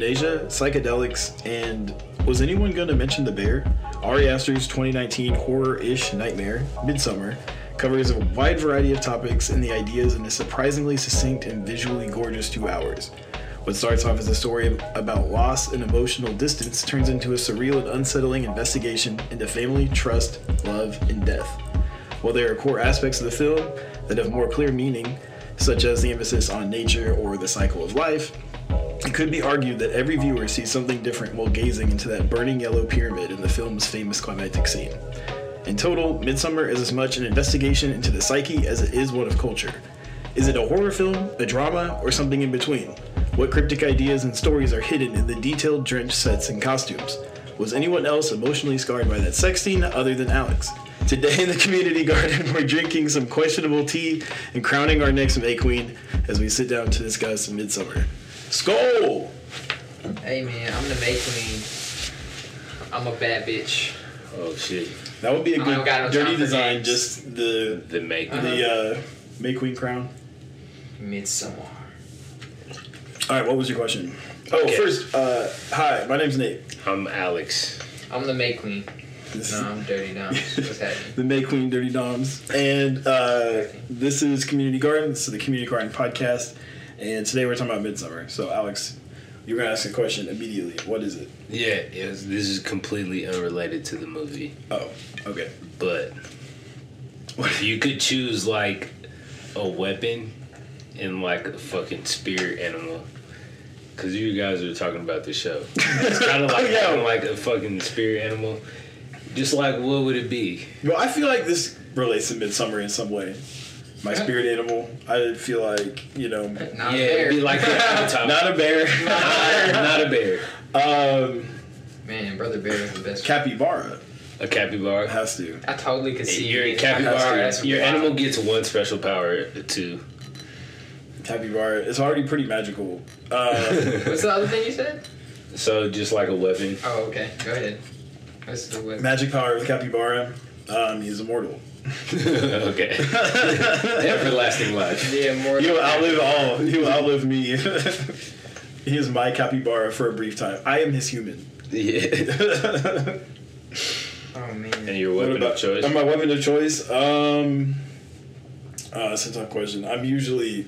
euthanasia, psychedelics, and was anyone going to mention the bear? Ari Aster's 2019 horror-ish nightmare, Midsommar, covers a wide variety of topics and the ideas in a surprisingly succinct and visually gorgeous two hours. What starts off as a story about loss and emotional distance turns into a surreal and unsettling investigation into family, trust, love, and death. While there are core aspects of the film that have more clear meaning, such as the emphasis on nature or the cycle of life, could be argued that every viewer sees something different while gazing into that burning yellow pyramid in the film's famous climactic scene. In total, Midsommar is as much an investigation into the psyche as it is one of culture. Is it a horror film, a drama, or something in between? What cryptic ideas and stories are hidden in the detailed drenched sets and costumes? Was anyone else emotionally scarred by that sex scene other than Alex? Today in the community garden, we're drinking some questionable tea and crowning our next May Queen as we sit down to discuss Midsommar. Skull! Hey man, I'm the May Queen. I'm a bad bitch. Oh shit. That would be a I good got no dirty time for design, names. just the The make. the uh, May Queen crown. Midsommar. All right, what was your question? Oh, Okay. first, uh, hi, my name's Nate. I'm Alex. I'm the May Queen. This No, I'm Dirty Dumb. What's happening? the May Queen Dirty Doms, and uh, this is Community Garden. This is the Community Garden podcast, and today we're talking about Midsommar. So, Alex, you're gonna ask a question immediately. What is it? Yeah, it was, this is completely unrelated to the movie, Oh, okay. but if you could choose like a weapon and like a fucking spirit animal. Cause you guys are talking about the show. It's kind of like Yeah. having like a fucking spirit animal. Just like what would it be? Well, I feel like this relates to Midsummer in some way. My spirit animal. I feel like you know, Not yeah, a it'd be bear. like the avatar. not a bear. not, not a bear. um, Man, Brother Bear is the best. capybara A capybara. has to. I totally could see Your you. capybara, your wild. animal gets one special power too. Capybara. It's already pretty magical. Uh, What's the other thing you said? So just like a weapon. Oh, okay. Go ahead. What's the whip? magic power with capybara. Um, he's immortal. okay. Everlasting life. Yeah, more. He will outlive all. He will outlive me. he is my capybara for a brief time. I am his human. Yeah. Oh man. And your weapon about- of choice. uh, My weapon of choice. Um, uh, that's a tough question. I'm usually,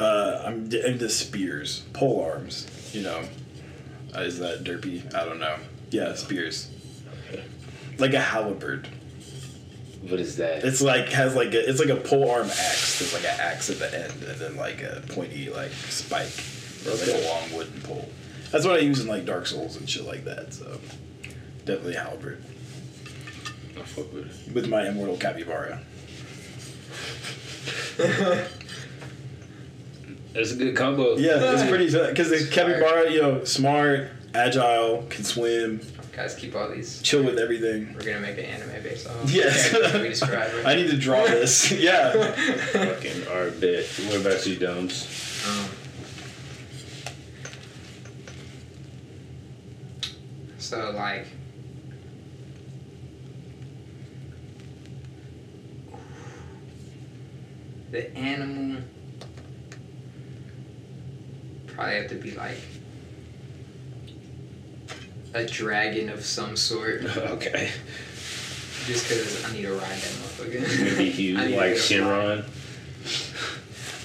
uh, I'm d- into spears, pole arms. You know, uh, is that derpy? I don't know. Yeah, spears. Like a halberd. What is that? It's like has like a it's like a pole arm axe. There's like an axe at the end, and then like a pointy like spike, or like a long wooden pole. That's what I use in like Dark Souls and shit like that. So definitely halberd I fuck with it. with my immortal capybara. That's a good combo. Yeah, it's pretty because the capybara, you know, smart, agile, can swim, Guys, keep all these. chill with everything. We're gonna make an anime based on Yes. characters we describe. Right? I need to draw this. yeah. Fucking art bit. What about you, Domes? Um, so like the animal probably have to be like a dragon of some sort okay. just because I need to ride that motherfucker. Maybe huge, I need to like go Shenron.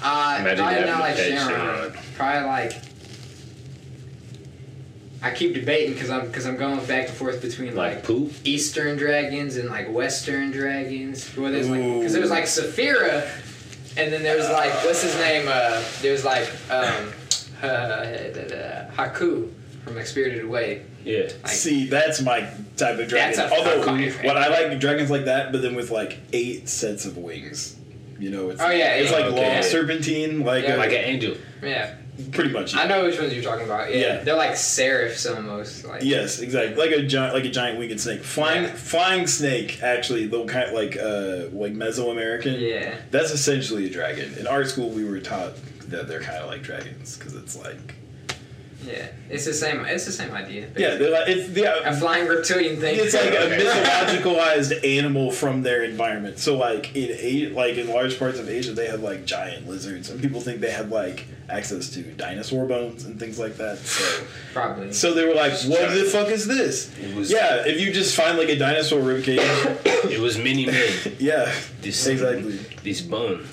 Uh, Imagine probably having not a like pet. Shenron. Probably like. I keep debating because I'm because I'm going back and forth between Like like, poop. Eastern dragons and like Western dragons. Well, there's like because Ooh. there was like Saphira, and then there was like what's his name? Uh, there was like um, uh, Haku from like Spirited Away. Yeah. Like, See, that's my type of dragon. That's a Although, fucking dragon. what I like dragons like that, but then with like eight sets of wings. You know, it's Oh, yeah, it's yeah. like Okay. long serpentine, like Yeah. a- Like an angel. yeah, pretty much. I know which ones you're talking about. Yeah, Yeah. they're like seraphs almost. Like Yes, exactly. Like a giant, like a giant winged snake. Flying, Yeah. flying snake. Actually, the kind like uh like Mesoamerican. Yeah. That's essentially a dragon. In art school, we were taught that they're kind of like dragons because it's like Yeah, it's the same. It's the same idea. Yeah, they're like, it's a flying reptilian thing. It's like a mythologicalized animal from their environment. So like in A- like in large parts of Asia, they have like giant lizards, and people think they have like access to dinosaur bones and things like that. So probably. so they were like, "What the fuck is this?" It was Yeah, if you just find like a dinosaur ribcage, It was mini men. yeah, This exactly. This bone.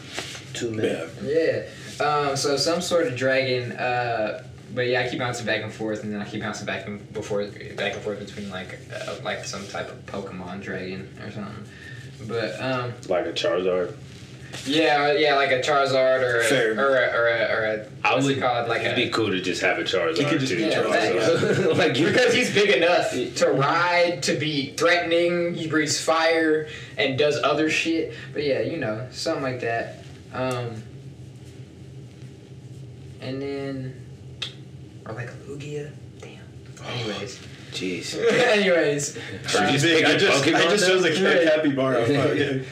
Two men. Yeah. Yeah. Um, so some sort of dragon. Uh, but yeah, I keep bouncing back and forth, and then I keep bouncing back and before back and forth between like uh, like some type of Pokemon dragon or something. But um, Like a Charizard. yeah, yeah, like a Charizard or a, Fair. or a, or a, or a I what's would it called? Like it'd a be cool to just have a Charizard. It could just too. be Yeah, Charizard. like because he's big enough to ride, to be threatening. He breathes fire and does other shit. But yeah, you know, something like that. Um, and then, or like a Lugia. Damn. Anyways, Jeez. anyways. Are you He's big. I picking just, I Pokemon just chose a Right. cat capybara. Okay.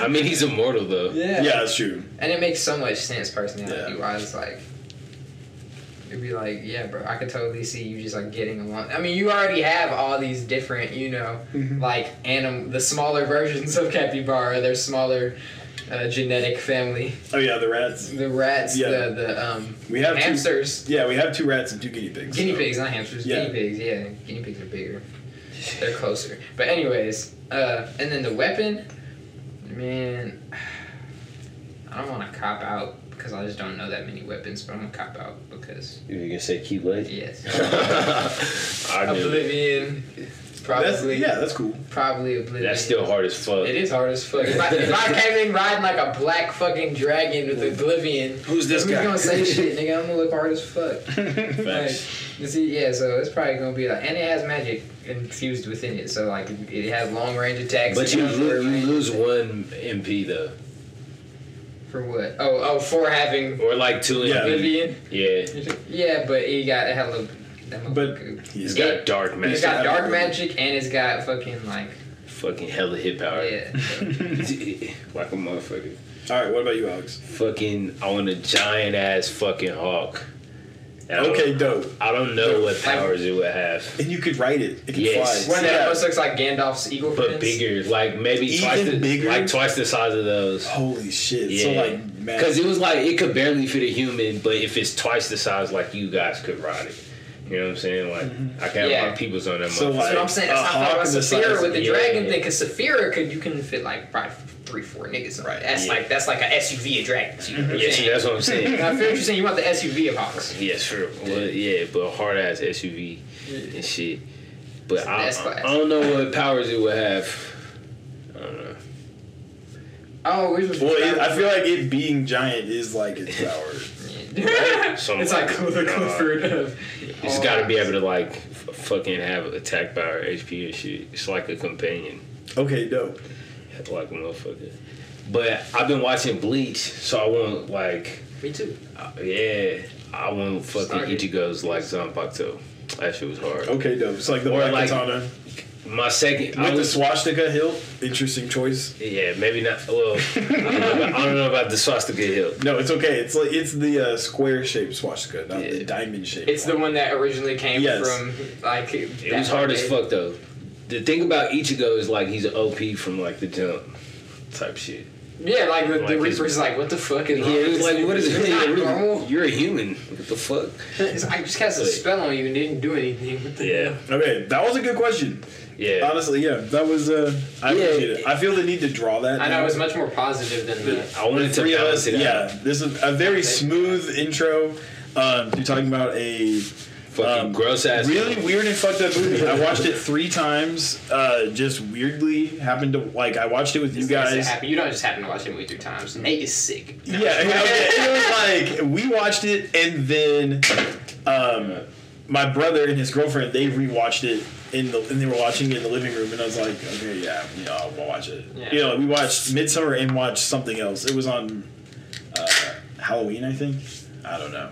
I mean, he's immortal though. Yeah. yeah, that's true. And it makes so much sense personality Yeah. wise. Like, it'd be like, yeah, bro, I could totally see you just like getting along. I mean, you already have all these different, you know, Mhm. like anim the smaller versions of capybara, They're smaller uh, genetic family. Oh yeah, the rats. The rats, Yeah. the the um, We have two, hamsters, yeah, we have two rats and two guinea pigs. guinea so- pigs, not hamsters, Yeah. guinea pigs. Yeah, guinea pigs are bigger. They're closer. But anyways, uh, and then the weapon, man, I don't want to cop out because I just don't know that many weapons, but I'm gonna cop out because You gonna say Keyblade? yes, I knew it. Oblivion, That's, probably, yeah, that's cool. probably Oblivion. That's still hard as fuck. It is hard as fuck. If I, if I came in riding like a black fucking dragon with Oblivion, Who's this who's guy? gonna say shit, nigga? I'm gonna look hard as fuck. Like, Facts. you see, yeah, so it's probably gonna be like, and it has magic infused within it, so like it, it has long range attacks. But you, lo- you lose one MP though, for what? Oh, oh, for having or like two Yeah. MP. Oblivion. Yeah, Yeah, but he got it had a little. That But motherfucker- he's it's got got dark He's got dark magic and it's got fucking like fucking hella hit power. yeah. like a motherfucker. All right, what about you, Alex? Fucking, I want a giant ass fucking hawk. And I Okay, dope. I don't know what powers it would have, And you could ride it. It can Yes. fly. One that almost looks like Gandalf's eagle but fins. bigger, like maybe Even twice the bigger? like twice the size of those. Holy shit! So like, Because it was like it could barely fit a human, but if it's twice the size, like you guys could ride it. You know what I'm saying? Like mm-hmm. I can have Yeah. my peoples on that. So, motherfucker. That's what I'm saying. That's how I thought hawk about the Saphira with the yeah. dragon thing, because Saphira could you can fit like probably three, four niggas. on. Right. That's Yeah. like that's like an SUV of dragons. You know what I'm yeah, see, saying? that's what I'm saying. I feel what you're saying. You want the SUV of hawks. yeah, sure. Well, yeah, but hard ass SUV and shit. But It's I, an I don't know what powers it would have. I don't know. Oh, we was. well, it, I feel like it being giant is like its power. Something it's like like the that. Clifford of. It's got to be able to like f- fucking have attack power, HP and shit. It's like a companion. Okay, dope. like a motherfucker. But I've been watching Bleach, so I want like, Me too. uh, yeah, I want fucking Started. Ichigo's like Zanpakuto. That shit was hard. Okay, dope. It's like the Or black like- katana My second, I with the swastika hilt. Interesting choice. yeah, maybe not. Well, I don't know about, I don't know about the swastika hill. No, it's okay. It's like it's the uh, square shaped swastika, not the diamond shape. It's the one that originally came Yes. from like. It was hard as fuck though. The thing about Ichigo is like he's an OP from like the jump type shit. Yeah, like the, Like the Reaper's like, what the fuck is Yeah, wrong it with was like, what is it? You're, you're a human. What the fuck? I just cast a spell on you and didn't do anything. Yeah, okay, that was a good question. yeah. Honestly, yeah, that was. Uh, I Yeah. appreciate it. I feel the need to draw that. I know it was much more positive than the. I wanted to three of balance us. it Yeah, out. this is a very smooth intro. Um, you're talking about a Fucking Um, gross ass. really weird and fucked up movie. I watched it three times. Uh, just weirdly happened to like. I watched it with you It's nice to guys. happen. You don't just happen to watch the movie three times. Nate is sick. Yeah, okay. it was like we watched it, and then um, my brother and his girlfriend they rewatched it in the and they were watching it in the living room, and I was like, okay, yeah, you know, I'll watch it. Yeah. You know, we watched Midsommar and watched something else. It was on uh, Halloween, I think. I don't know.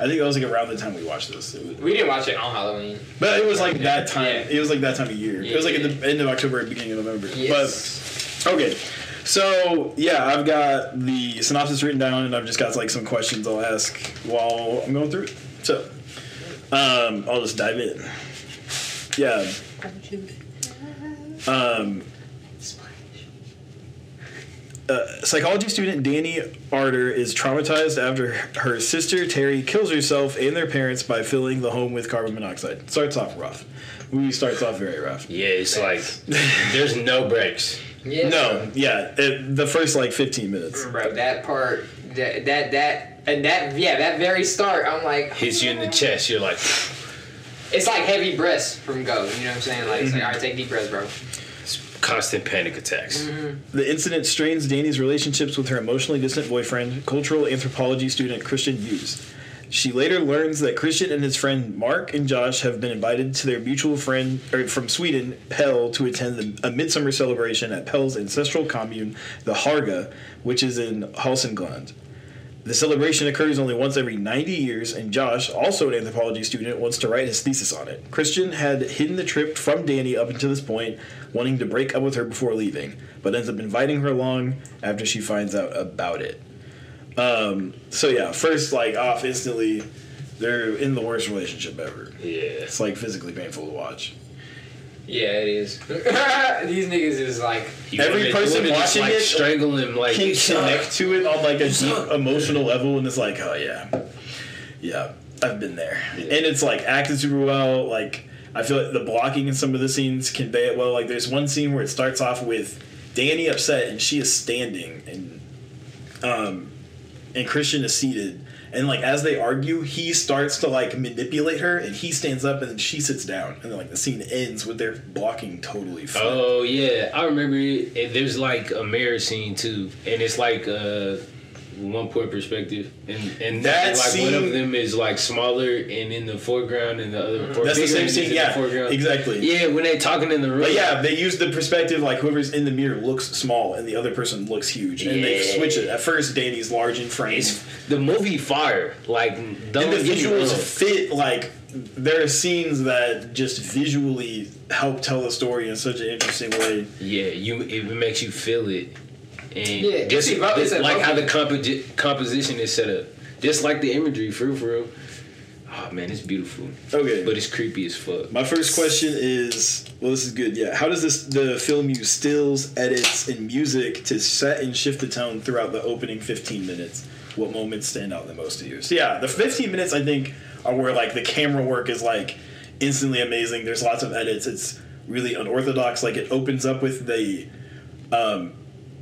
I think it was like around the time we watched this. Was, We didn't watch it on Halloween. but it was like that time. Yeah. It was like that time of year. it was like at the end of October, beginning of November. Yes. But okay, so yeah, I've got the synopsis written down, and I've just got like some questions I'll ask while I'm going through it. So, Um, I'll just dive in. Yeah. Um, uh, psychology student Dani Ardor is traumatized after her sister Terri kills herself and their parents by filling the home with carbon monoxide. Starts off rough. Movie starts off very rough. Yeah, it's like there's no breaks. Yeah. No, yeah, it, the first like 15 minutes. Bro, that part, that that that and that yeah, that very start, I'm like, Hits you in the chest. You're like, it's like heavy breaths from Go. You know what I'm saying? Like, it's like all right, take deep breaths, bro. Constant panic attacks. Mm-hmm. The incident strains Dani's relationships with her emotionally distant boyfriend, cultural anthropology student Christian Hughes. She later learns that Christian and his friend Mark and Josh have been invited to their mutual friend or from Sweden, Pelle, to attend a midsummer celebration at Pelle's ancestral commune, the Harga, which is in Hälsingland. The celebration occurs only once every 90 years, and Josh, also an anthropology student, wants to write his thesis on it. Christian had hidden the trip from Dani up until this point, wanting to break up with her before leaving, but ends up inviting her along after she finds out about it. Um, so yeah, first like off instantly, they're in the worst relationship ever. Yeah. It's like physically painful to watch. Yeah, it is. These niggas is like, Every person wanna watching like, it strangle him like Can connect to it on like a deep emotional level, and it's like, oh yeah, yeah, I've been there, and it's like acted super well. Like I feel like the blocking in some of the scenes convey it well. Like there's one scene where it starts off with Dani upset, and she is standing, and um, and Christian is seated. And like as they argue, he starts to like manipulate her, and he stands up, and then she sits down, and then like the scene ends with their blocking totally. flipped. Oh yeah, I remember. It. There's like a mirror scene too, and it's like uh, one point perspective, and and That like one of them is like smaller and in the foreground, and the other That's the same scene, yeah, foreground. exactly. Yeah, when they're talking in the room. But yeah, they use the perspective like whoever's in the mirror looks small and the other person looks huge, and they switch it. At first, Dani's large in frame, it's the movie fire. Like and the visuals fit. Like there are scenes that just visually help tell the story in such an interesting way. Yeah, you it makes you feel it, and Yeah, just, just like how the compo- composition is set up, just like the imagery, for real, for real. Oh man, it's beautiful, Okay, but it's creepy as fuck. my first question is, well, this is good. Yeah, how does this the film use stills, edits, and music to set and shift the tone throughout the opening fifteen minutes? What moments stand out the most to you? So yeah, the fifteen minutes I think are where like the camera work is like instantly amazing. There's lots of edits. It's really unorthodox. Like it opens up with the um,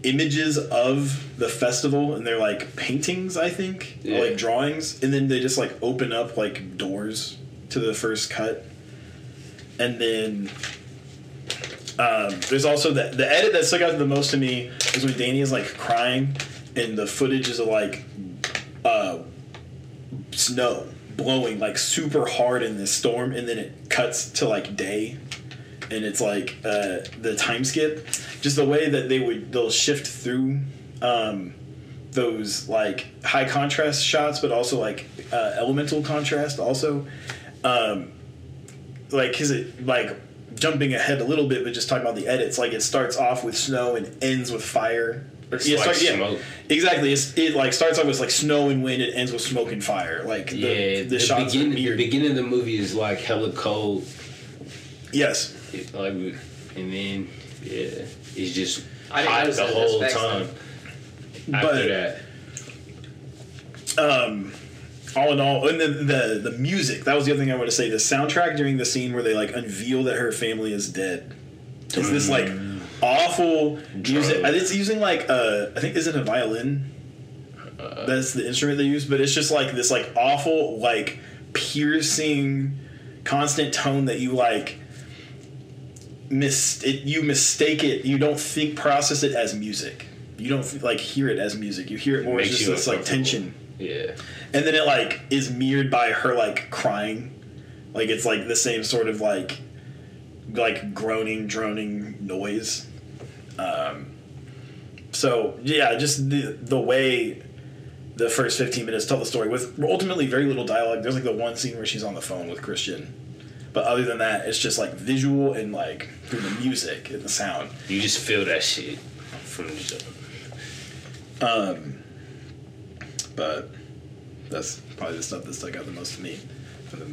images of the festival, and they're like paintings, I think, or like drawings, and then they just like open up like doors to the first cut, and then. Um, there's also the the edit that stuck out the most to me is when Dani is like crying, and the footage is of like uh, snow blowing like super hard in this storm, and then it cuts to like day, and it's like uh, the time skip, just the way that they would they'll shift through um, those like high contrast shots, but also like uh, elemental contrast also. Um, like because it like jumping ahead a little bit, but just talking about the edits. Like it starts off with snow and ends with fire. Or- yeah, like start- yeah, exactly. It's, it like starts off with like snow and wind. It ends with smoke and fire. Like the, yeah, the, the, shots beginning, the beginning of the movie is like hella cold, yes, it, like, and then yeah, it's just I didn't hot the whole aspect, time. But- After that, um, all in all, and the, the the music. That was the other thing I want to say. The soundtrack during the scene where they like unveil that her family is dead. It's this like awful music. Drugs. It's using like uh, I think is it a violin? That's the instrument they use, but it's just like this like awful like piercing, constant tone that you like. Mis- it, you mistake it. You don't think process it as music. You don't like hear it as music. You hear it more as just this like tension yeah, and then it like is mirrored by her like crying like it's like the same sort of like like groaning droning noise um so yeah just the the way the first 15 minutes tell the story with ultimately very little dialogue there's like the one scene where she's on the phone with christian but other than that it's just like visual and like through the music and the sound you just feel that shit from the. Um, but that's probably the stuff that stuck out the most to me from the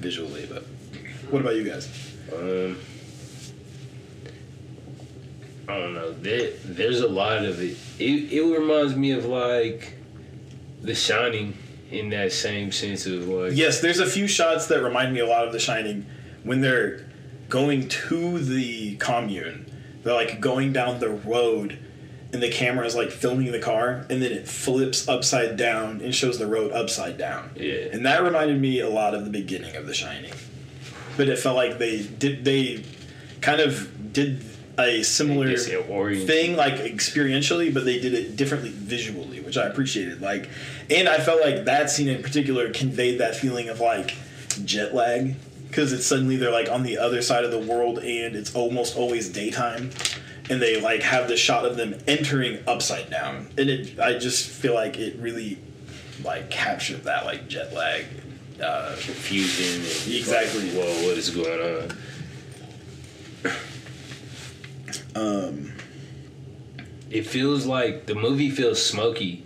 visually. But what about you guys? Um, I don't know. There, there's a lot of it. It it reminds me of like The Shining in that same sense of like Yes, there's a few shots that remind me a lot of The Shining when they're going to the commune. They're like going down the road, and the camera is like filming the car, and then it flips upside down and shows the road upside down. Yeah. And that reminded me a lot of the beginning of The Shining. But it felt like they did they kind of did a similar thing like experientially, but they did it differently visually, which I appreciated. Like, and I felt like that scene in particular conveyed that feeling of like jet lag because it's suddenly they're like on the other side of the world and it's almost always daytime, and they like have the shot of them entering upside down, and it I just feel like it really like captured that like jet lag. Uh, confusion. Exactly. Like, Whoa, what is going on? Um, It feels like the movie feels smoky.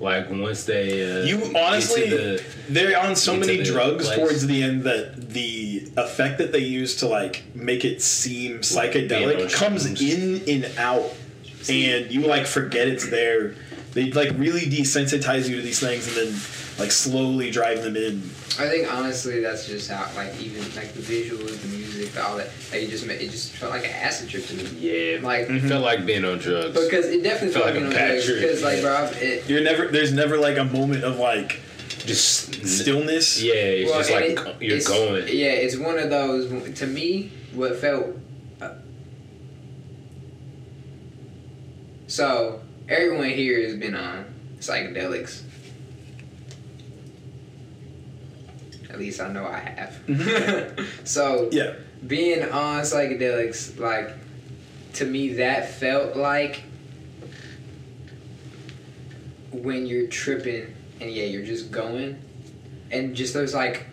Like once they uh, You honestly, the- they're on so many drugs place. towards the end that the effect that they use to like make it seem psychedelic comes in and out, and you like forget it's there. They like really desensitize you to these things, and then like slowly drive them in. I think honestly that's just how like even like the visuals, the music, the all that. Like it just ma- it just felt like an acid trip to me. yeah, Like it felt like being on drugs. because it definitely Felt felt like like a on drugs. trip, Because like yeah. bro, it, You're never there's never like a moment of like just stillness. Yeah, it's well, just like it- you're it's- going. Yeah, it's one of those. To me, what felt. Uh, so everyone here has been on psychedelics. At least I know I have. Mm-hmm. so Yeah. being on psychedelics, like to me, that felt like when you're tripping and yeah, you're just going, and just those like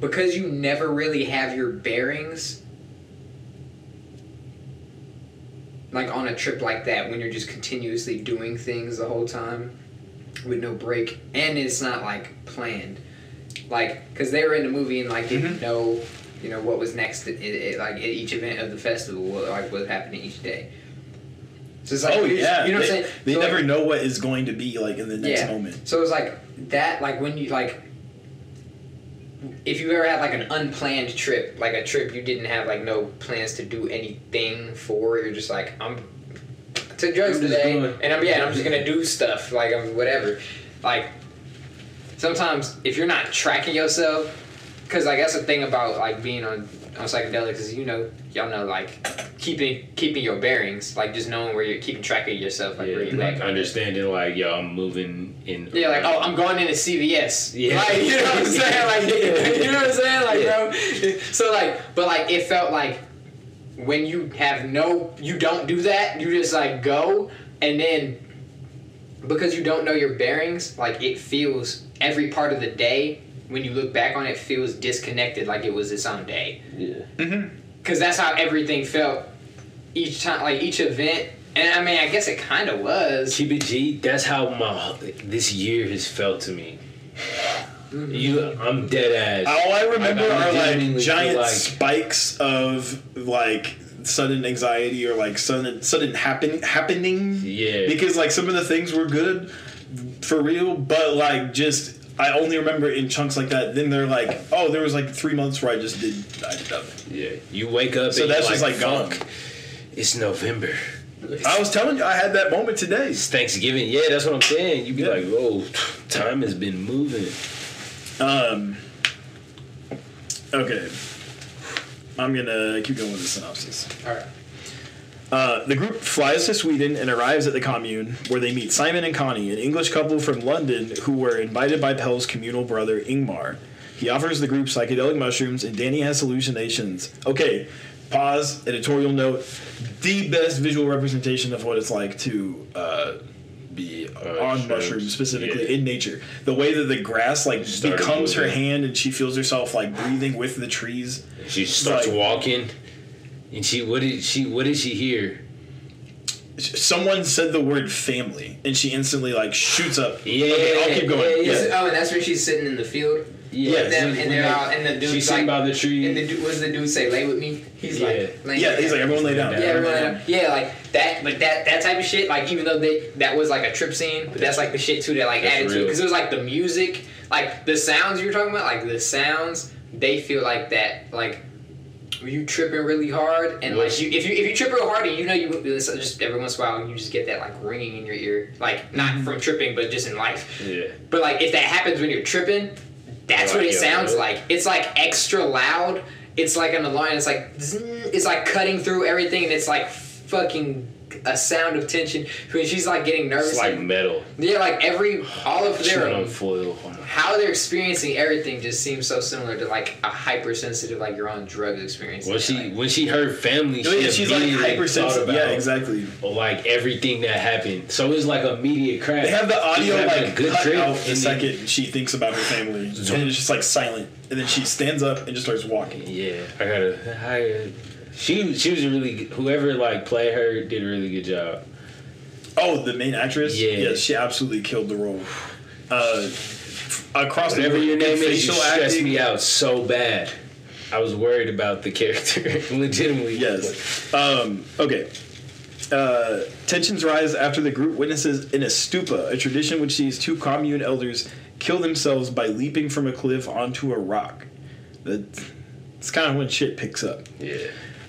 because you never really have your bearings. Like on a trip like that, when you're just continuously doing things the whole time with no break, and it's not like planned, like because they were in the movie and like didn't mm-hmm. know, you know, what was next, at, at, like at each event of the festival, what, like what happened each day. So it's like, oh yeah. you know what I'm saying? They So, like, never know what is going to be like in the next Yeah. moment. so it's like that, like when you like, if you ever had like an unplanned trip, like a trip you didn't have like no plans to do anything for, you're just like I'm to drugs I'm today, and I'm yeah, I'm just gonna do stuff like I'm whatever. Like sometimes if you're not tracking yourself, because like that's the thing about like being on on psychedelics is you know y'all know like keeping keeping your bearings, like just knowing where you're keeping track of yourself, like where Yeah, you like understanding like yo, I'm moving in. Yeah, like oh, I'm going into CVS. Yeah. like you know what I'm saying, like you know what I'm saying, like bro. So like, but like it felt like when you have no, you don't do that. You just like go, and then because you don't know your bearings, like it feels every part of the day. When you look back on it, feels disconnected, like it was its own day. yeah. Mhm. Because that's how everything felt each time, like each event. And I mean, I guess it kind of was. Keep it G. That's how my this year has felt to me. You, I'm dead ass. All I remember Like, I are like giant like- spikes of like sudden anxiety or like sudden sudden happen happening. Yeah. Because like some of the things were good for real, but like just I only remember in chunks like that. Then they're like, oh, there was like three months where I just did I did nothing. Yeah, you wake up. So and that's you're just, like, gone. "Fuck, It's November. I was telling you, I had that moment today. It's Thanksgiving. Yeah, that's what I'm saying. You'd be Yeah. like, whoa, time has been moving. Um. Okay. I'm gonna keep going with the synopsis. All right. Uh, the group flies to Sweden and arrives at the commune, where they meet Simon and Connie, an English couple from London who were invited by Pelle's communal brother Ingmar. He offers the group psychedelic mushrooms, and Danny has hallucinations. Okay, pause. Editorial note: the best visual representation of what it's like to uh, be Uh, on shrooms, mushrooms, specifically yeah. in nature. The way that the grass like becomes her hand, and she feels herself like breathing with the trees. She starts Like- walking, and she what did she what did she hear? someone said the word family and she instantly like shoots up Yeah, okay i'll keep going yeah, yeah, yeah. Oh, and that's when she's sitting in the field. Yeah, With them, and they're they- all, and the dude's She's sitting by the tree. and the dude, what's the dude say? Lay with me. He's Yeah. like, laying Yeah, with he's like, everyone lay down. Yeah, Yeah, everyone lay everyone, yeah, like that, but that that type of shit, like even though they that was like a trip scene, but that's like the shit too that like That's added to real. because it was like the music, like the sounds you were talking about, like the sounds, they feel like that, like you tripping really hard and like you if you if you trip real hard and you know you just every once in a while you just get that like ringing in your ear, like not mm-hmm. from tripping but just in life. Yeah. But like if that happens when you're tripping, that's Like, what it yeah, sounds really? like. It's like extra loud. It's like an alarm. It's like zzz, it's like cutting through everything, and it's like fucking a sound of tension. When she's like getting nervous, It's like metal. yeah, like every all of their on foil. Oh how they're experiencing everything just seems so similar to like a hypersensitive like you're on drugs experience. When she when she heard family, she yeah, she's like immediately hypersensitive. thought Yeah, exactly. Like everything that happened, so it's like immediate crash. They have the audio She's like a good cut trip, out and the then- second she thinks about her family, and it's just like silent. And then she stands up and just starts walking. Yeah, I gotta. I, she she was a really good- whoever like played her did a really good job. Oh, the main actress. Yeah. yes, she absolutely killed the role. Uh, across Whatever the board, your name is, you stressed acting. me out so bad. I was worried about the character, legitimately. Yes. Um, okay. Uh, tensions rise after the group witnesses an ättestupa, a tradition which sees two commune elders kill themselves by leaping from a cliff onto a rock. That's kind of when shit picks up. Yeah.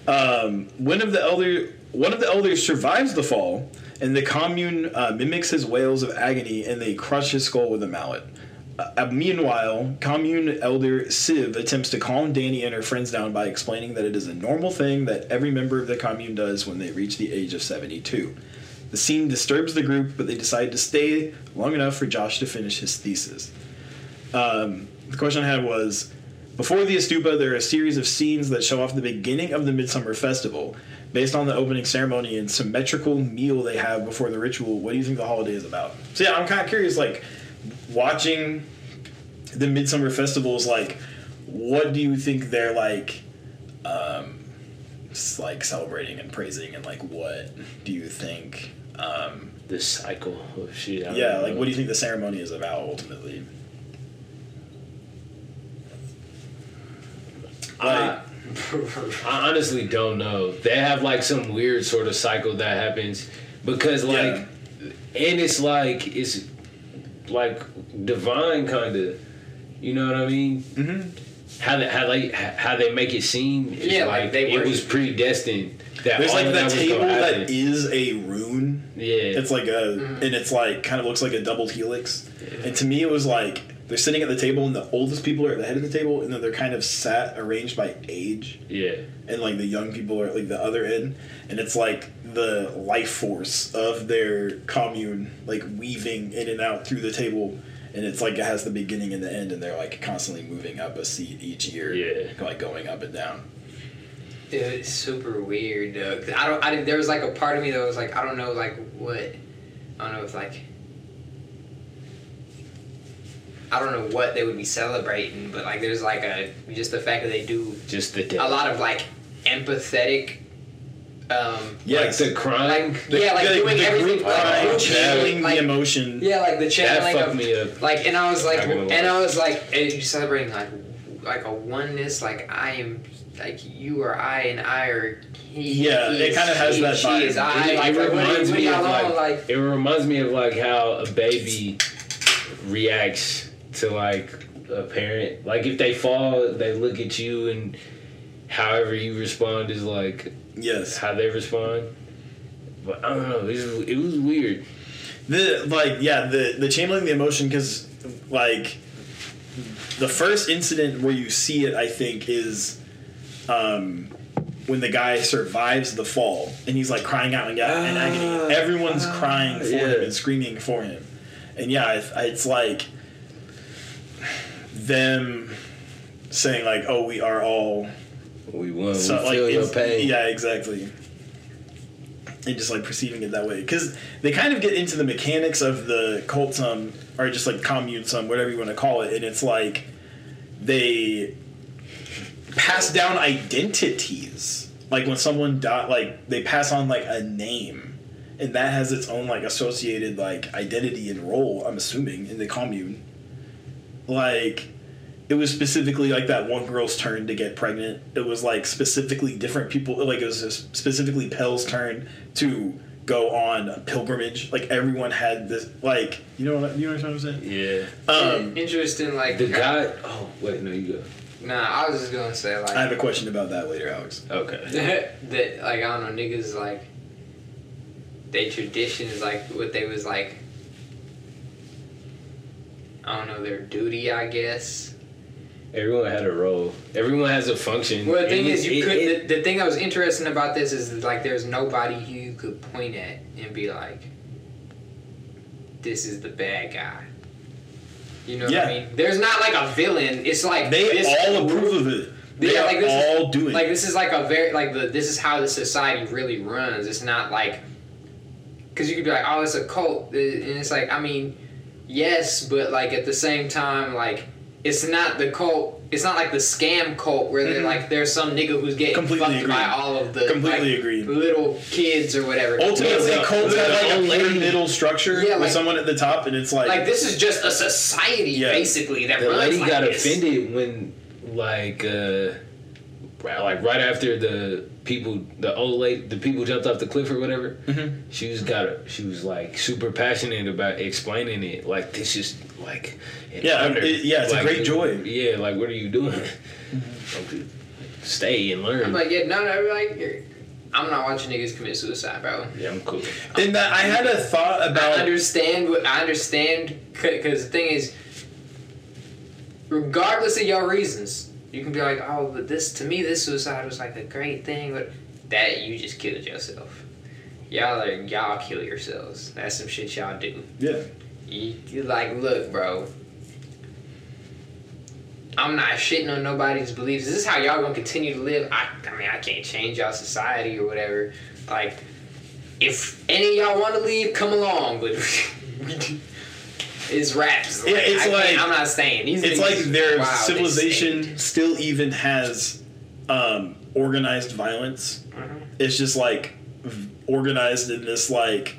Um, one of the elder, one of the elders survives the fall, and the commune uh, mimics his wails of agony, and they crush his skull with a mallet. Uh, meanwhile, commune elder Siv attempts to calm Dani and her friends down by explaining that it is a normal thing that every member of the commune does when they reach the age of 72. The scene disturbs the group, but they decide to stay long enough for Josh to finish his thesis. Um, the question I had was before the ättestupa, there are a series of scenes that show off the beginning of the Midsummer Festival. Based on the opening ceremony and symmetrical meal they have before the ritual, what do you think the holiday is about? So yeah, I'm kind of curious, like watching the Midsummer Festival is like, what do you think they're like, um, like celebrating and praising, and like what do you think? Um, The cycle of shit. Yeah, like what do you think the ceremony is about ultimately? I, I honestly don't know. They have like some weird sort of cycle that happens because like, Yeah. and it's like it's like divine kind of. You know what I mean? Mm-hmm. How they how they how they make it seem is Yeah, like, like they it was predestined. That There's like of that table that is a rune. yeah. It's like a, Mm-hmm. and it's like kind of looks like a double helix. And to me, it was like they're sitting at the table, and the oldest people are at the head of the table, and then they're kind of sat arranged by age, yeah. and like the young people are at like the other end, and it's like the life force of their commune, like weaving in and out through the table. And it's like it has the beginning and the end, and they're like constantly moving up a seat each year, Yeah. like going up and down. Dude, it's super weird, though. 'Cause I don't. I didn't, there was like a part of me that was like, I don't know, like what. I don't know if like. I don't know what they would be celebrating, but like there's like a just the fact that they do Just the a lot of like empathetic. Um, Yes. Like the crying. like yeah, like the, doing the everything group like, crying, group channeling like, the emotion. Yeah, like the that channeling fucked of me up. like, and I was like, Not gonna lie. and I was like, and you celebrating like, like a oneness, like I am, like you are I, and I are he. Yeah, he it is kinda has she, that She vibe. is I. It- it like, like, reminds me of, like- like, It reminds me of like how a baby reacts to like a parent. Like if they fall, they look at you and however you respond is like Yes. how they respond. But I don't know. It was, it was weird. The like yeah the the channeling the emotion because like the first incident where you see it I think is um when the guy survives the fall and he's like crying out in, in Ah, agony everyone's ah, crying for yeah. him and screaming for him and yeah it's, it's like them saying like oh we are all We won. so we like feel your pain. yeah exactly and just like perceiving it that way because they kind of get into the mechanics of the cult sum or just like commune some, whatever you want to call it and it's like they pass down identities like when someone die like they pass on like a name and that has its own like associated like identity and role i'm assuming in the commune like it was specifically like that one girl's turn to get pregnant. It was like specifically different people. Like it was specifically Pelle's turn to go on a pilgrimage. Like everyone had this. Like you know what you know what I'm saying? Yeah. Um, Interesting, like The guy. Oh wait, no, you go. Nah, I was just gonna say like I have a question about that later, Alex. Okay. that like I don't know niggas like they traditions like what they was like I don't know their duty I guess. Everyone had a role. Everyone has a function. Well, the thing It- is, you it- could. it- the, the thing that was interesting about this is like there's nobody you could point at and be like, "This is the bad guy." You know what I mean? There's not like a villain. It's like They this all group- approve of it. They Yeah, are like this is- all doing like this is like a very like the this is how the society really runs. It's not like because you could be like, oh, it's a cult, and it's like, I mean, yes, but like at the same time, like it's not the cult. It's not like the scam cult where they're Mhm. like there's some nigga who's getting Completely fucked agree. by all of the Completely like, agree. little kids or whatever. Ultimately, the- cults the have like a old lady- pyramidal structure Yeah, with someone at the top, and it's like, like this is just a society Yeah. basically that the runs lady like got this. offended when like uh like right after the people the old lady the people jumped off the cliff or whatever Mhm. she was got a, she was like super passionate about explaining it like this is like an Yeah, honor. it- yeah, it's a great joy. yeah like what are you doing Okay, stay and learn I'm like, yeah, no, no, like, you're- I'm not watching niggas commit suicide, bro. yeah i'm cool and that I had a thought about. I about. understand what I understand because the thing is, regardless of your reasons, you can be like, oh, but this to me, this suicide was like a great thing, but that you just killed yourself. Y'all are y'all kill yourselves. That's some shit y'all do. Yeah, You, you like, look, bro. I'm not shitting on nobody's beliefs. This is how y'all gonna continue to live. I, I mean, I can't change y'all society or whatever. Like, if any of y'all want to leave, come along. But it's raps. Yeah, it's I like I'm not saying These it's like their civilization still even has um, organized violence. Mhm. It's just like organized in this like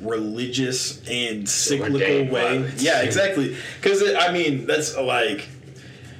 religious and cyclical way. violence. Yeah, exactly. Because I mean, that's like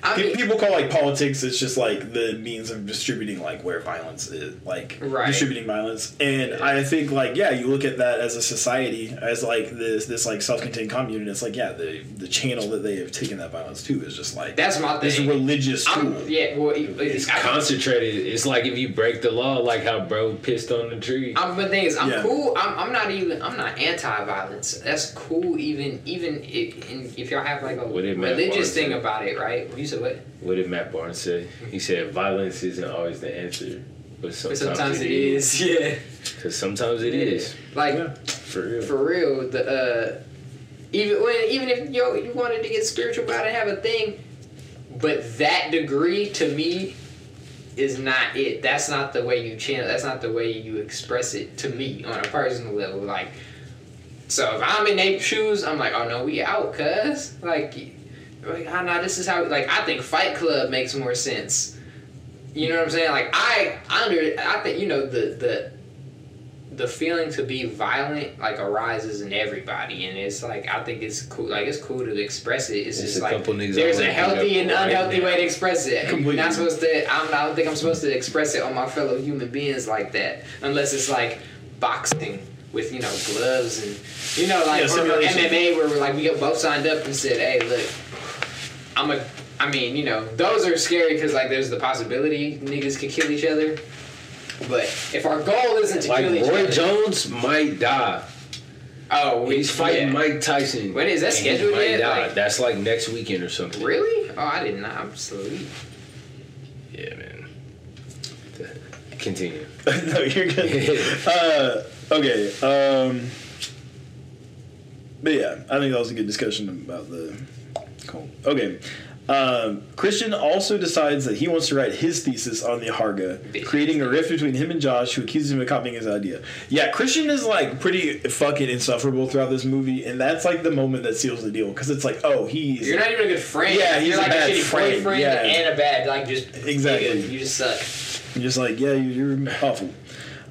I mean, people call like politics it's just like the means of distributing like where violence is like Right. distributing violence and i think like yeah you look at that as a society as like this this like self-contained commune and it's like yeah the the channel that they have taken that violence to is just like that's my this thing. religious tool yeah, well, it- it's I- concentrated it's like if you break the law like how bro pissed on the tree I'm, but the thing is, I'm Yeah. cool. I'm, I'm not even. I'm not anti-violence. That's cool. Even even if, if y'all have like a What did Matt religious thing about it, right? You said what? What did Matt Barnes say? He said violence isn't always the answer, but But sometimes, sometimes it is. Yeah. Because sometimes it is. Like Yeah. For real. for real, the uh, even when even if yo you wanted to get spiritual about it, have a thing, but that degree to me is not it. That's not the way you channel. That's not the way you express it to me on a personal level. Like, so if I'm in Nate's shoes, I'm like, oh no, we out, cuz like, like oh no, this is how. Like, I think Fight Club makes more sense. You know what I'm saying? Like, I I under I think you know the the the feeling to be violent like arises in everybody and it's like I think it's cool like it's cool to express it. It's There's just a like there's a healthy and up right unhealthy way to express it. Completely. not supposed to I'm I don't think I'm supposed to express it on my fellow human beings like that. Unless it's like boxing with, you know, gloves and you know, like Yeah, or. MMA where we're like we got both signed up and said, Hey, look, I'm a I mean, you know, those are scary because like there's the possibility niggas could kill each other. But if our goal isn't to Like kill each other. Roy Jones might die. oh, we, He's fighting yeah. Mike Tyson. When is that and he scheduled might yet? die. Like- That's like next weekend or something. Really? Oh, I did not. I'm sleep. Yeah, man. Continue. no you're good uh, okay um but yeah i think that was a good discussion about the cool okay um, Christian also decides that he wants to write his thesis on the Hårga, creating a rift between him and Josh, who accuses him of copying his idea. Yeah, Christian is like pretty fucking insufferable throughout this movie, and that's like the moment that seals the deal because it's like, oh, he's You're not even a good friend. Yeah, he's you're a like bad a shitty friend, boyfriend yeah. and a bad like just Exactly. nigga. You just suck. You're just like, yeah, you- you're awful.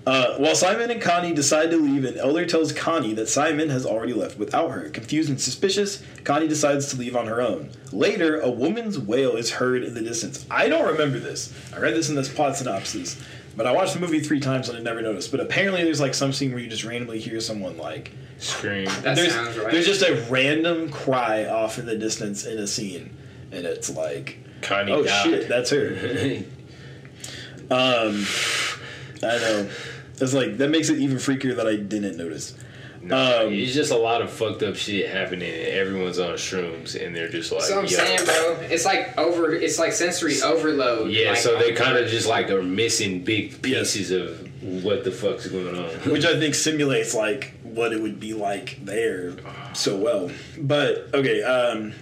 Uh, while Simon and Connie decide to leave, an elder tells Connie that Simon has already left without her. Confused and suspicious, Connie decides to leave on her own. Later, a woman's wail is heard in the distance. I don't remember this. I read this in this plot synopsis, but I watched the movie three times and I never noticed. But apparently, there's like some scene where you just randomly hear someone like Scream. That there's, sounds right. there's just a random cry off in the distance in a scene, and it's like, Connie oh died. shit, that's her. Um, I know. It's like that makes it even freakier that I didn't notice. No, Um, it's just a lot of fucked up shit happening. and Everyone's on shrooms, and they're just like, So I'm yo. saying, bro, it's like over. It's like sensory overload. Yeah, like, so they kind of just like are missing big Yes. pieces of what the fuck's going on. which I think simulates like what it would be like there so well. But okay, um,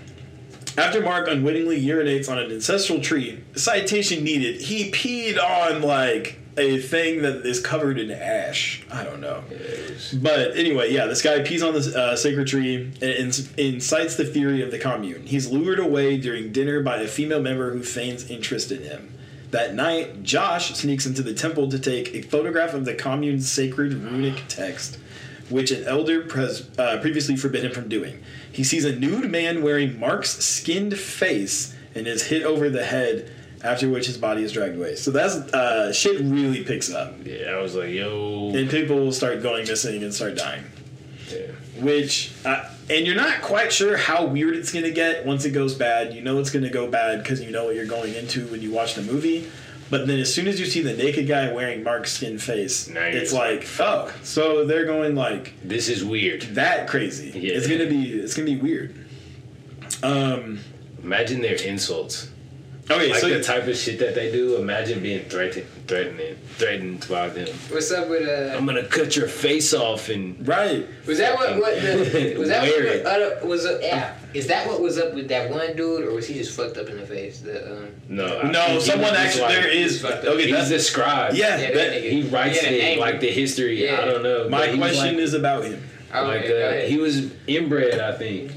after Mark unwittingly urinates on an ancestral tree, citation needed. He peed on like a thing that is covered in ash. I don't know. But anyway, yeah, this guy pees on the uh, sacred tree and incites the fury of the commune. He's lured away during dinner by a female member who feigns interest in him. That night, Josh sneaks into the temple to take a photograph of the commune's sacred runic text, which an elder pres- uh, previously forbid him from doing. He sees a nude man wearing Mark's skinned face and is hit over the head, after which his body is dragged away. So that's uh, shit really picks up Yeah, I was like, yo. and people will start going missing and start dying. Yeah. Which, uh, and you're not quite sure how weird it's gonna get once it goes bad. You know it's gonna go bad because you know what you're going into when you watch the movie. But then as soon as you see the naked guy wearing Mark's skin face, you're it's like, oh, so they're going like This is weird. that crazy. Yeah. It's gonna be, it's gonna be weird. Um. Imagine their insults. Okay, Like so the type of shit that they do. Imagine being threatened, threatening, threatened by them. What's up with uh? I'm gonna cut your face off and right. Was that what? What the? Was that Wear what it. uh, was up? Yeah. Is that what was up with that one dude, or was he just fucked up in the face? The um. no. I No, he someone was actually like- there is. fucked up. Okay, He's that's the scribe. yeah. Yeah, that- that nigga. He writes Yeah, it name. like the history. Yeah. I don't know. my but he was question like- is about him. Oh, like okay, uh, he was inbred, I think.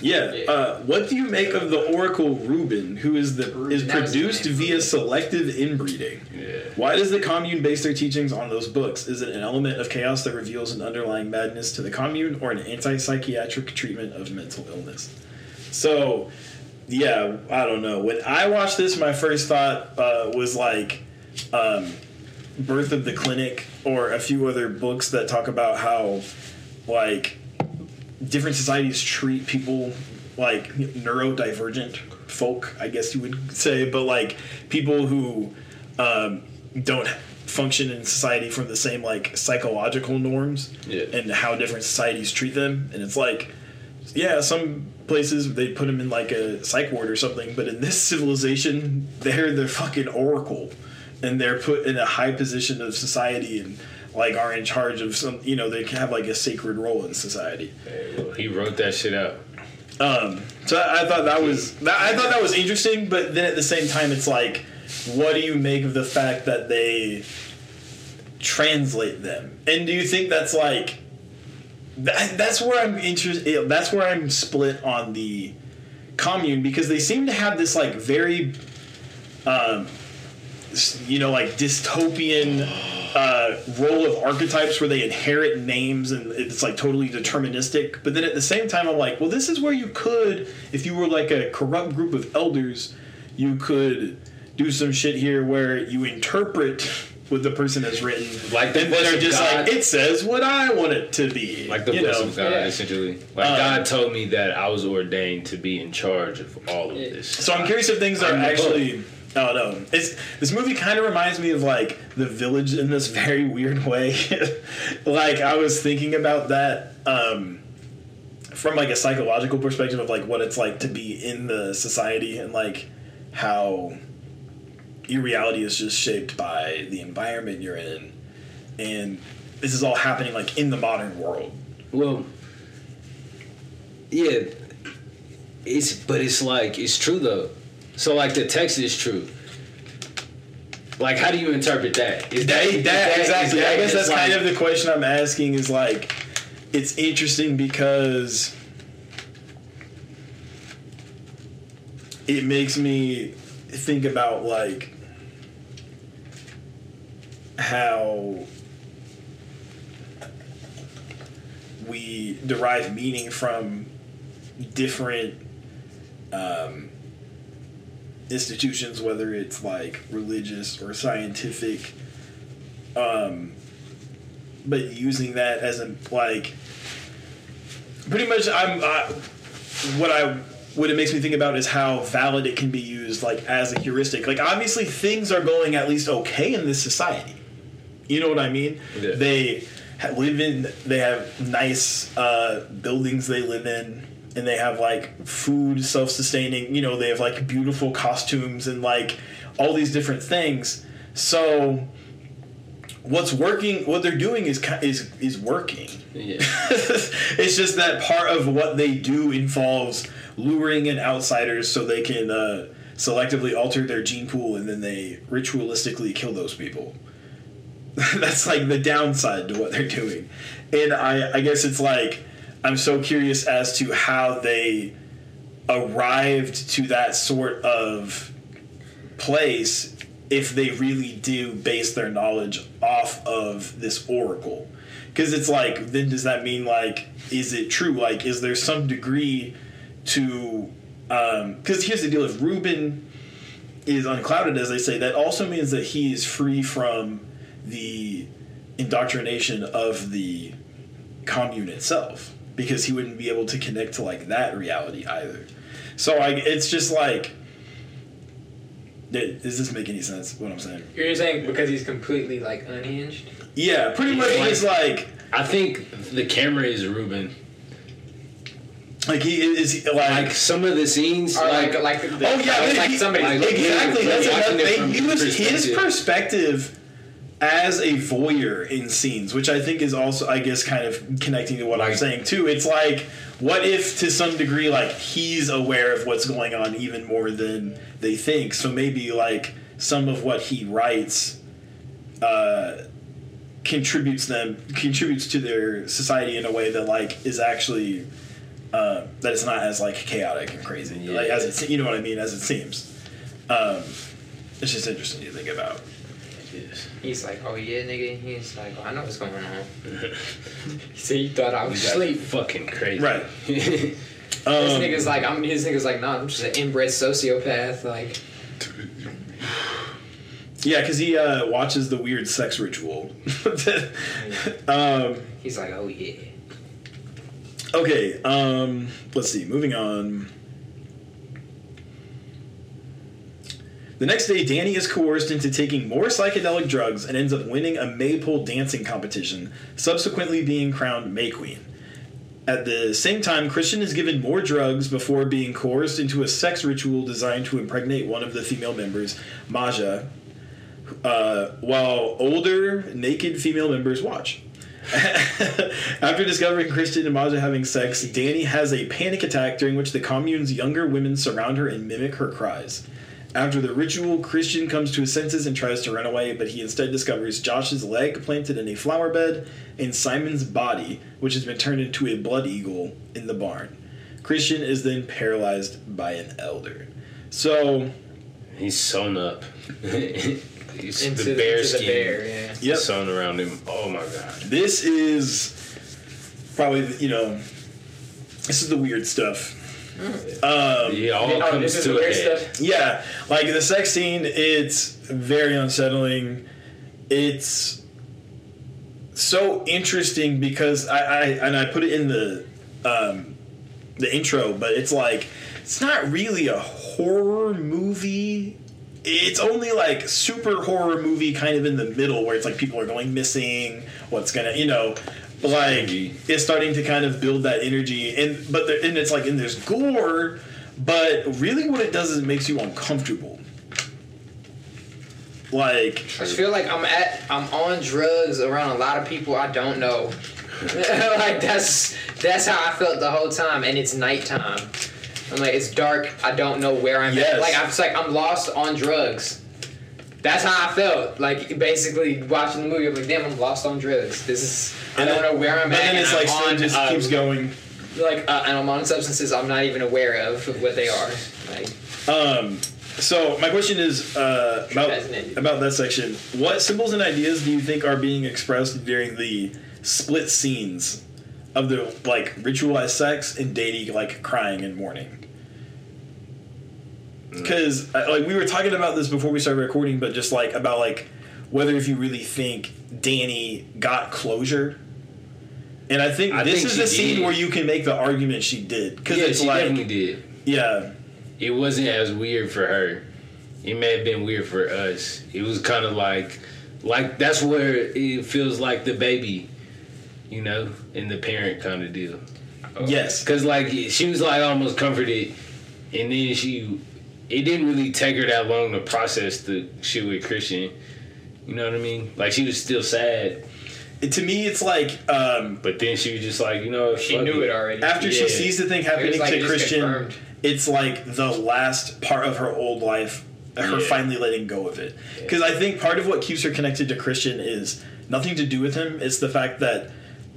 Yeah. Yeah. Uh, what do you make of the Oracle Ruben, who is the is That produced the via selective inbreeding? Yeah. Why does the commune base their teachings on those books? Is it an element of chaos that reveals an underlying madness to the commune, or an anti-psychiatric treatment of mental illness? So, yeah, I don't know. When I watched this, my first thought uh, was like, um, "Birth of the Clinic" or a few other books that talk about how, like, different societies treat people like neurodivergent folk, I guess you would say, but like people who um, don't function in society from the same like psychological norms Yeah. and how different societies treat them. And it's like, yeah, some places they put them in like a psych ward or something, but in this civilization, they're the fucking oracle and they're put in a high position of society and like are in charge of some you know they have like a sacred role in society he wrote that shit out. um, so I, I thought that was that, I thought that was interesting, but then at the same time, it's like, what do you make of the fact that they translate them? And do you think that's like that, that's where I'm interested? That's where I'm split on the commune because they seem to have this like very, um, you know, like dystopian uh, role of archetypes where they inherit names and it's like totally deterministic. But then at the same time, I'm like, well, this is where you could, if you were like a corrupt group of elders, you could do some shit here where you interpret what the person has written, Like the and then voice are just God. like, it says what I want it to be, Like the you voice know? of God, Yeah. essentially. Like Um, God told me that I was ordained to be in charge of all of this. So I'm curious if things are I'm the actually. Oh no! It's this movie kind of reminds me of like The Village in this very weird way. like I was thinking about that um, from like a psychological perspective of like what it's like to be in the society and like how your reality is just shaped by the environment you're in, and this is all happening like in the modern world. Well, yeah, it's but it's like it's true though. So like the text is true. Like, how do you interpret that? Is that, that, that exactly? That, I guess that's like, kind of the question I'm asking. Is like, it's interesting because it makes me think about like how we derive meaning from different um, institutions, whether it's like religious or scientific. Um, but using that as a like, pretty much, I'm I, what I what it makes me think about is how valid it can be used like as a heuristic. Like obviously things are going at least okay in this society. You know what I mean? Yeah. They live in they have nice uh, buildings they live in and they have like food self-sustaining, you know, they have like beautiful costumes and like all these different things. So what's working what they're doing is is is working Yeah. it's just that part of what they do involves luring in outsiders so they can uh, selectively alter their gene pool and then they ritualistically kill those people. That's like the downside to what they're doing. And I, I guess it's like, I'm so curious as to how they arrived to that sort of place if they really do base their knowledge off of this oracle. Because it's like then does that mean like is it true? Like is there some degree to um, because here's the deal if Ruben is unclouded as they say that also means that he is free from the indoctrination of the commune itself because he wouldn't be able to connect to like that reality either so I, it's just like does this make any sense what i'm saying You're saying because he's completely like unhinged? yeah pretty much Like- he's like I think the camera is Ruben. like he is like, Like some of the scenes, Or like like, like, the, Oh yeah, like he- somebody like, exactly. yeah, That's watching another thing. He was his perspective. As a voyeur in scenes, which I think is also, I guess, kind of connecting to what I'm saying too. It's like, what if to some degree, like he's aware of what's going on even more than they think? So maybe like some of what he writes. Uh, contributes them contributes to their society in a way that like is actually uh, that it's not as like chaotic and crazy like as it you know what I mean as it seems. Um, it's just interesting to think about. He's like, oh yeah, nigga. He's like, oh, I know what's going on. he said you thought I was got asleep. fucking crazy. Right. This Um, nigga's like, I'm. His nigga's like, nah, I'm just an inbred sociopath. Like, yeah, because he uh, watches the weird sex ritual. um, he's like, oh yeah. okay, um, let's see. Moving on. The next day, Dani is coerced into taking more psychedelic drugs and ends up winning a maypole dancing competition, subsequently being crowned May Queen. At the same time, Christian is given more drugs before being coerced into a sex ritual designed to impregnate one of the female members, Maja, uh, while older, naked female members watch. After discovering Christian and Maja having sex, Dani has a panic attack during which the commune's younger women surround her and mimic her cries. After the ritual, Christian comes to his senses and tries to run away, but he instead discovers Josh's leg planted in a flower bed and Simon's body, which has been turned into a blood eagle, in the barn. Christian is then paralyzed by an elder. So, He's sewn up. He's Into the bear into skin the bear, yeah. yep. sewn around him. Oh my god. This is probably you know this is the weird stuff. Um, It all Oh, comes to the a head. stuff. yeah, like the sex scene, it's very unsettling. It's so interesting because I, I and I put it in the um, the intro, but it's like it's not really a horror movie. It's only like super horror movie kind of in the middle where it's like people are going missing, what's gonna you know like Energy. it's starting to kind of build that energy and but there, and it's like and there's gore, but really what it does is it makes you uncomfortable. Like I just feel like I'm at I'm on drugs around a lot of people I don't know. like that's that's how I felt the whole time, and it's nighttime. I'm like it's dark. I don't know where I'm Yes. at. Like I'm like I'm lost on drugs. That's how I felt. Like basically watching the movie, I'm like, damn, I'm lost on drugs. This is I don't know where I'm but at. then and it's I'm like on, just uh, keeps going. Like uh, and I'm on substances I'm not even aware of what they are. Like Um, so my question is uh, about As an ending. about that section. What symbols and ideas do you think are being expressed during the split scenes of the like ritualized sex and Dani like crying and mourning. Because uh, like we were talking about this before we started recording, but just like about like whether if you really think Dani got closure. And I think I this think is the scene did. where you can make the argument she did because Yeah, it's she like definitely did. yeah It wasn't as weird for her. It may have been weird for us. It was kind of like, like that's where it feels like the baby, you know, and the parent kind of deal. yes uh, Cause like she was like almost comforted, and then she, it didn't really take her that long to process the shit with Christian. You know what I mean? Like she was still sad, It- to me it's like um, but then she was just like, you know, She knew it already. after she sees the thing happening like to Christian, confirmed. it's like the last part of her old life, her Yeah. finally letting go of it. Because I think part of what keeps her connected to Christian is nothing to do with him. It's the fact that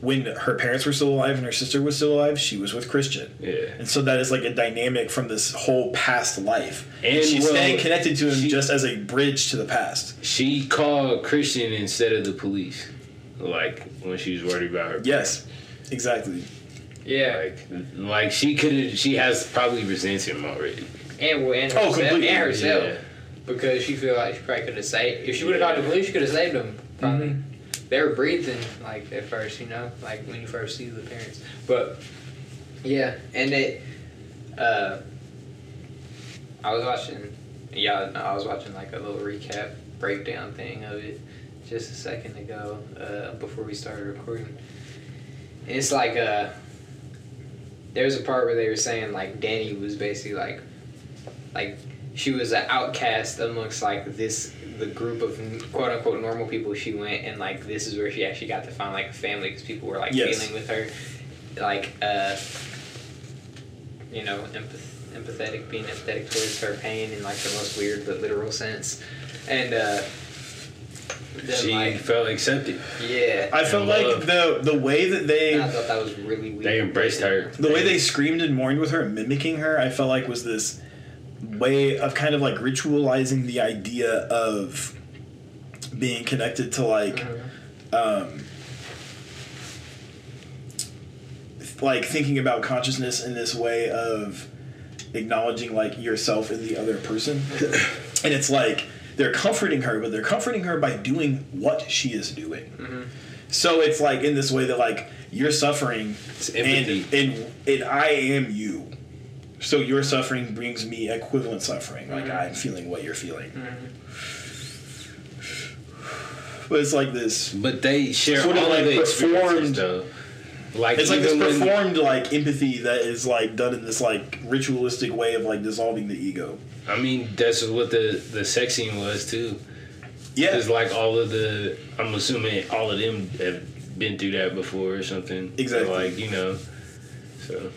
when her parents were still alive and her sister was still alive, she was with Christian. Yeah. And so that is like a dynamic from this whole past life. And, And, she's well, staying connected to him she- just as a bridge to the past. She called Christian instead of the police, like when she was worried about her. Yes, exactly. Yeah, Like, like she could have. She has probably resents him already. and and Oh, herself, completely. and herself Yeah. because she feel like she probably could have saved. If she would have called the police, she could have saved him. Probably. Mm-hmm. They were breathing like at first, you know, like when you first see the parents. But yeah, and it. uh, I was watching. Yeah, I was watching like a little recap breakdown thing of it just a second ago uh, before we started recording. And it's like uh, there was a part where they were saying like Dani was basically like, like she was an outcast amongst like this the group of quote unquote normal people she went and like this is where she actually got to find like a family because people were like Yes. feeling with her like uh you know empath- empathetic being empathetic towards her pain in like the most weird but literal sense and uh then She like felt accepted. yeah I felt like the the way that they I thought that was really weird They embraced her. the way they screamed and mourned with her, mimicking her, I felt like was this way of kind of like ritualizing the idea of being connected to like um like thinking about consciousness in this way of acknowledging like yourself in the other person and it's like they're comforting her but they're comforting her by doing what she is doing Mhm. so it's like in this way that like you're suffering It's and, and and I am you. So your suffering brings me equivalent suffering. Like Mhm. I'm feeling what you're feeling. Mhm. But it's like this. But they share Sort of all like of the performed- though. Like It's like this even when- performed like empathy that is like done in this like ritualistic way of like dissolving the ego. I mean, that's what the the sex scene was too. Yeah, It's like all of the. I'm assuming all of them have been through that before or something. Exactly. Like you know. So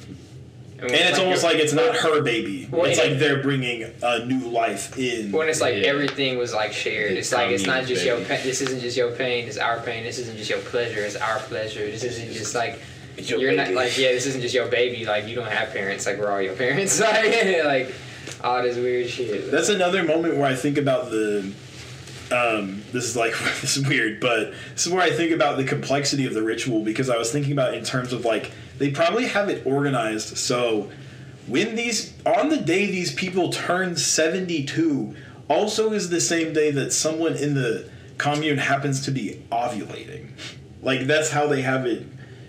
and it's almost like it's not her baby. Well, it's yeah. like they're bringing a new life in. when it's like Yeah. everything was like shared. The It's like it's not communist just your baby. pain. This isn't just your pain. It's our pain. This isn't just your pleasure. It's our pleasure. This isn't just like your you're not like yeah. This isn't just your baby. Like you don't have parents. Like we're all your parents. like like all this weird shit. That's another moment where I think about the. Um, this is like this is weird, but this is where I think about the complexity of the ritual because I was thinking about it in terms of like they probably have it organized so when these on the day these people turn seventy two also is the same day that someone in the commune happens to be ovulating. Like that's how they have it.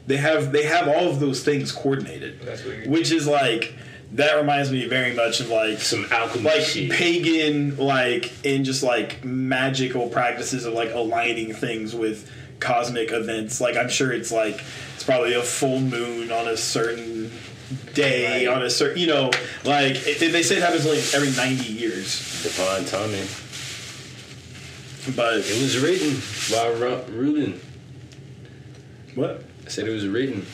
They have they have all of those things coordinated, That's weird. which is like that reminds me very much of like some alchemy like shit. pagan like and just like magical practices of like aligning things with cosmic events like i'm sure it's like probably a full moon on a certain day Right. on a certain you know like it, they say it happens like every 90 years Divine timing. but It was written by Ru- Ruben. what I said it was written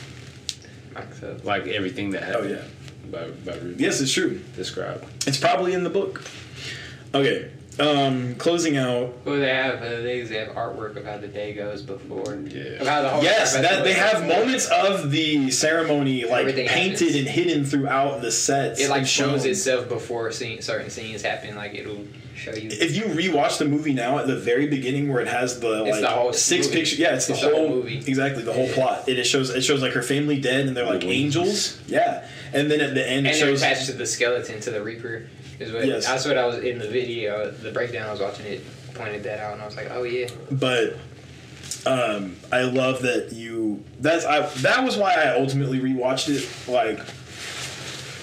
Like so. like everything that happened oh yeah by by Ruben. yes it's true Described. It's probably in the book. Okay, Um, closing out. Well, they have uh, they they have artwork of how the day goes before. Yeah. How the whole Yes, that they have before. moments of the ceremony like Everything painted happens. and hidden throughout the sets. It like shows shown. itself before scene, certain scenes happen. Like it'll show you. If you rewatch the movie now at the very beginning where it has the It's like the whole six movie. pictures, yeah, it's the It's the whole, whole movie. exactly the whole Yeah. plot. It, it shows it shows like her family dead and they're like The angels, yeah, and then at the end and it shows attached to the skeleton to the Reaper. Is what Yes. that's what I was in the video. The breakdown I was watching it pointed that out, and I was like, oh yeah. but um, I love that you. That's I. That was why I ultimately rewatched it. Like,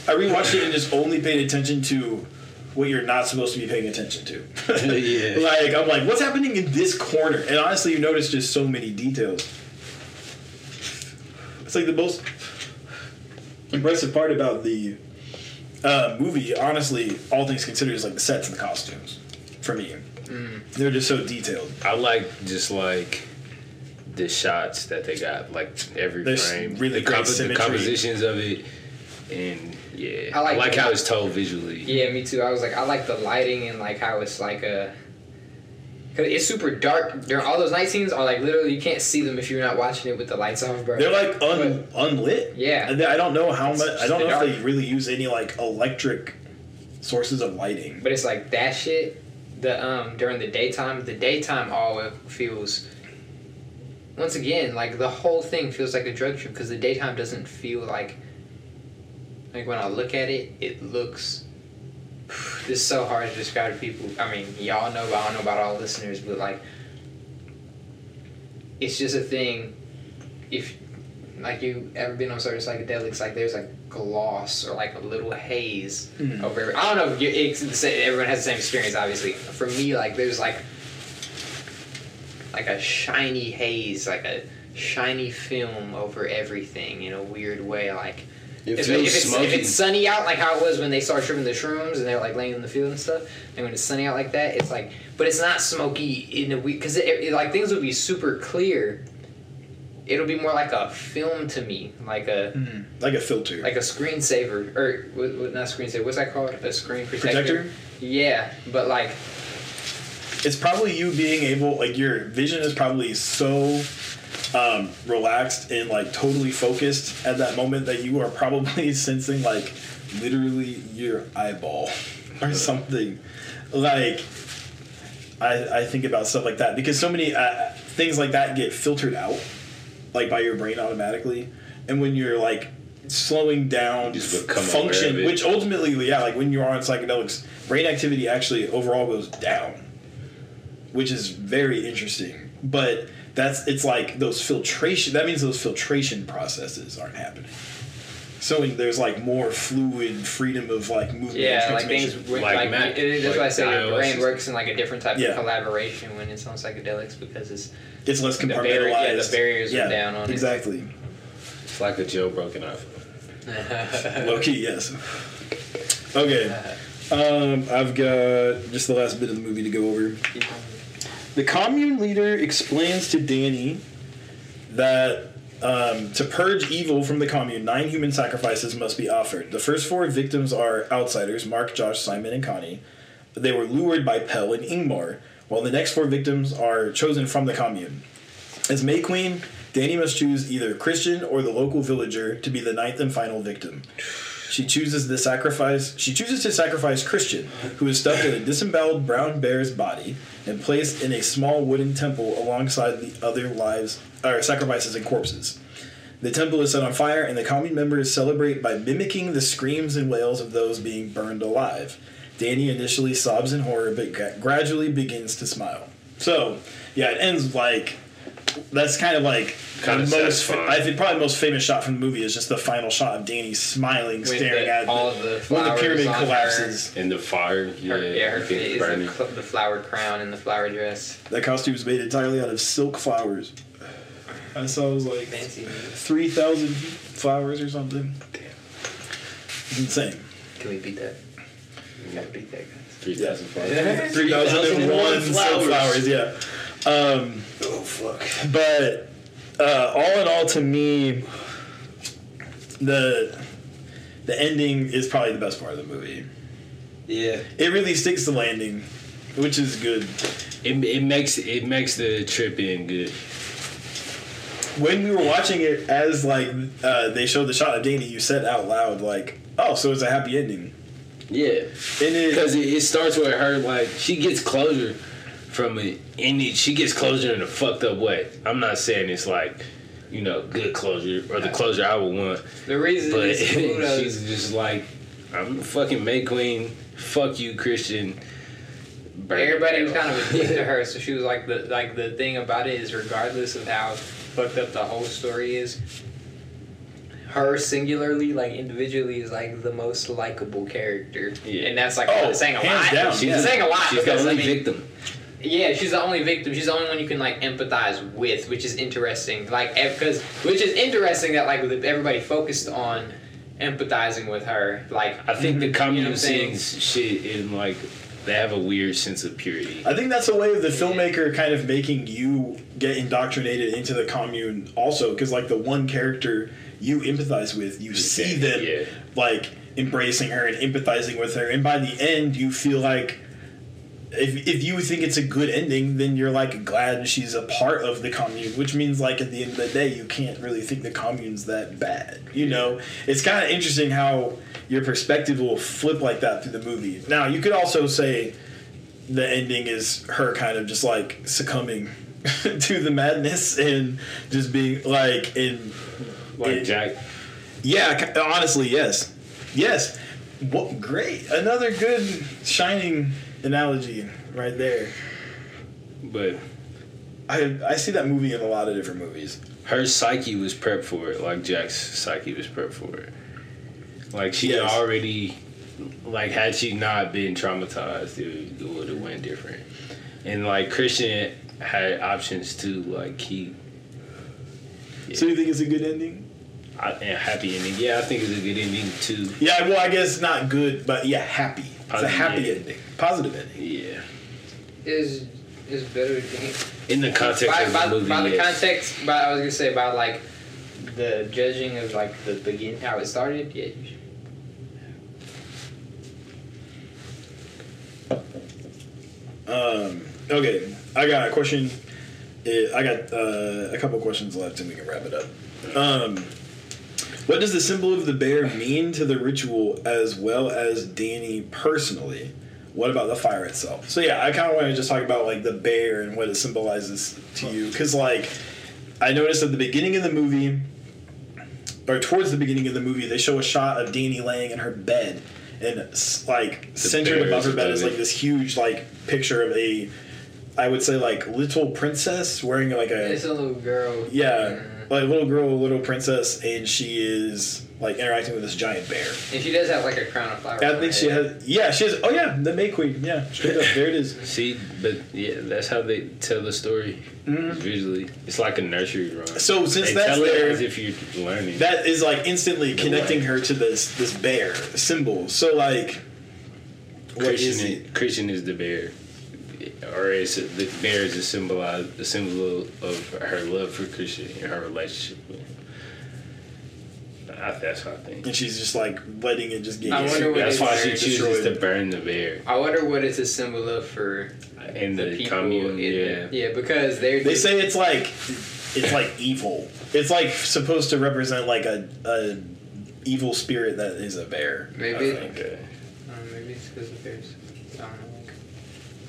I rewatched it and just only paid attention to what you're not supposed to be paying attention to. Yeah. Like I'm like, what's happening in this corner? And honestly, you notice just so many details. It's like the most impressive part about the uh, movie. Honestly, all things considered, is like the sets and the costumes. For me, they're just so detailed. I like just like the shots that they got, like every There's frame, really the, great the compositions of it, and yeah, I I like like, how it's told visually. Yeah, me too. I was like, I like the lighting and like how it's like a. Cause it's super dark during all those night scenes. Are like literally you can't see them if you're not watching it with the lights off, bro. They're like un, unlit. Yeah. And I don't know how It's much. I don't know dark. if they really use any like electric sources of lighting. But it's like that shit. The um during the daytime, the daytime all feels. Once again, like the whole thing feels like a drug trip because the daytime doesn't feel like. Like when I look at it, it looks. This is so hard to describe to people. I mean, y'all know, but I don't know about all listeners, but like. It's just a thing. If, like, you ever been on certain psychedelics, like there's like gloss or like a little haze Mhm. over. every- I don't know. if you- It's the same, everyone has the same experience, obviously. For me, like there's like like a shiny haze, like a shiny film over everything in a weird way. Like It if, feels if it's, smoky. if it's sunny out, like how it was when they started tripping the shrooms and they're like laying in the field and stuff, and when it's sunny out like that, it's like, but it's not smoky in a week because it, it- like things would be super clear. It'll be more like a film to me, like a hmm. Like a filter. like a screensaver or what, what, not screensaver. What's that called? A screen protector. Protector? Yeah, but like it's probably you being able like your vision is probably so um, relaxed and like totally focused at that moment that you are probably sensing like literally your eyeball or something. Like I, I think about stuff like that because so many uh, things like that get filtered out like by your brain automatically. And when you're like slowing down just function which ultimately yeah like when you're on psychedelics brain activity actually overall goes down which is very interesting. But that's it's like those filtration. That means those filtration processes aren't happening. So there's like more fluid freedom of like movement. yeah, like things transmission. with, Like like, Mac, it, that's like why I say the your brain works in like a different type Yeah. of collaboration when it's on psychedelics because it's It's less the compartmentalized. barrier- yeah, the barriers are down on it. exactly. It's like a jailbroken iPhone. Low key, yes. Okay. Um, I've got just the last bit of the movie to go over. The commune leader explains to Dani that um, to purge evil from the commune, nine human sacrifices must be offered. The first four victims are outsiders Mark, Josh, Simon, and Connie. They were lured by Pelle and Ingmar, while the next four victims are chosen from the commune. As May Queen, Dani must choose either Christian or the local villager to be the ninth and final victim. She chooses the sacrifice. She chooses to sacrifice Christian, who is stuffed in a disemboweled brown bear's body and placed in a small wooden temple alongside the other lives or sacrifices and corpses. The temple is set on fire, and the commune members celebrate by mimicking the screams and wails of those being burned alive. Dani initially sobs in horror, but gradually begins to smile. So, yeah, it ends like that's kind of like Kinda most. satisfying. I think probably the most famous shot from the movie is just the final shot of Dani smiling, With staring the- at all the, of the when the flowers pyramid on her. collapses. In the fire, yeah, her, yeah, her I face, it's the, burning. cl- the flower crown and the flower dress. That costume is made entirely out of silk flowers. I saw it was like Fancy. three thousand flowers or something. Damn. It's insane. Can we beat that? We gotta beat that, guys. Three thousand Yeah. five. Three thousand and one silk flowers. flowers. Yeah. Um, fuck. but uh, all in all, to me, the the ending is probably the best part of the movie. Yeah. It really sticks the landing. which is good. It, it makes it makes the trip in good. When we were watching it, as like uh, they showed the shot of Dani, you said out loud like, "Oh, so it's a happy ending." Yeah, And it, because it, it starts with her like she gets closure from it, and it, she gets closure in a fucked up way. I'm not saying it's like you know good closure or the closure I would want, The reason but is she's just like I'm fucking May Queen. Fuck you, Christian. Everybody was kind of a dick to her, so she was like the like the thing about it is regardless of how fucked up the whole story is, her singularly, like individually, is like the most likable character, Yeah. and that's like Oh, saying a lot. down, she's yeah. saying a lot She's the because I only mean, victim. Yeah, she's the only victim. She's the only one you can like empathize with, which is interesting. Like, eh, because which is interesting that like everybody focused on empathizing with her. Like, I think the You know commune what I'm scenes shit in like they have a weird sense of purity. I think that's a way of the filmmaker kind of making you get indoctrinated into the commune also because like the one character you empathize with you see them Yeah. like embracing her and empathizing with her and by the end you feel like if, if you think it's a good ending then you're like glad she's a part of the commune which means like at the end of the day you can't really think the commune's that bad you know? It's kind of interesting how your perspective will flip like that through the movie. Now you could also say the ending is her kind of just like succumbing to the madness and just being like in Like it- Jack, yeah honestly yes. Yes. What great. Another good shining analogy right there but i i see that movie in a lot of different movies her psyche was prepped for it, like Jack's psyche was prepped for it. Like she Yes. already, like had she not been traumatized, it, it would have went different. And like Christian had options to like keep so you think it's a good ending I, and happy ending. Yeah, I think it's a good ending too. yeah well i guess not good but yeah happy it's a happy yeah. ending positive ending Yeah, is is better than in the context by, of by, the movie. by the yes. context. By I was gonna say by like the judging of like the begin how it started. Yeah. you should- Um, okay, I got a question. Uh, I got uh, a couple questions left, and we can wrap it up. Um, what does the symbol of the bear mean to the ritual, as well as Dani personally? What about the fire itself? So yeah, I kind of want to just talk about like the bear and what it symbolizes to you, because like I noticed at the beginning of the movie, or towards the beginning of the movie, they show a shot of Dani laying in her bed, and s- like centered bear above her bed is like this huge like picture of a, I would say like little princess wearing like a It's a little girl. yeah, like little girl, little princess, and she is like interacting with this giant bear. And she does have like a crown of flowers. I on think she head. has. Yeah, she has. Oh yeah, the May Queen. Yeah, straight up. There it is. See, but yeah, that's how they tell the story Mhm. visually. It's like a nursery rhyme. So since they that's tell it there, as if you're learning. that is like instantly connecting her to this this bear symbol. So like, what Christian, is is, it? Christian is the bear, or is it, the bear is a symbol, a symbol of her love for Christian and her relationship with him. I, that's what I think. And she's just like letting it just get. I wonder what That's why she very chooses destroyed. to burn the bear I wonder what it's a symbol of for in the, the, people. commune. in Yeah, the- yeah, because they're They say it's like, it's like evil. It's like supposed to represent like a a evil spirit that is a bear. I Maybe. think. okay, Uh, maybe it's because there's I don't know like